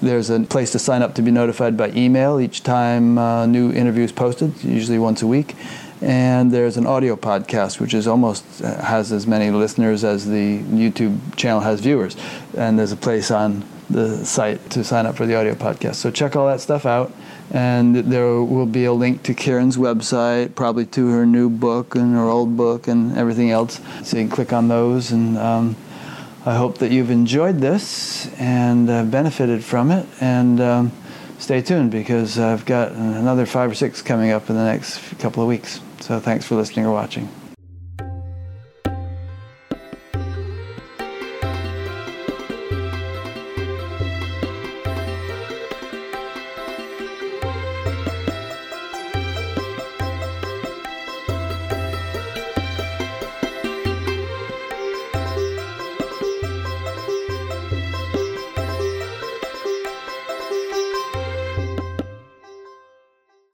There's a place to sign up to be notified by email each time uh, new interview is posted, usually once a week. And there's an audio podcast, which is almost uh, has as many listeners as the YouTube channel has viewers. And there's a place on the site to sign up for the audio podcast. So check all that stuff out and there will be a link to Karen's website, probably to her new book and her old book and everything else. So you can click on those, and um, I hope that you've enjoyed this and uh, benefited from it. And um, stay tuned because I've got another five or six coming up in the next couple of weeks. So thanks for listening or watching.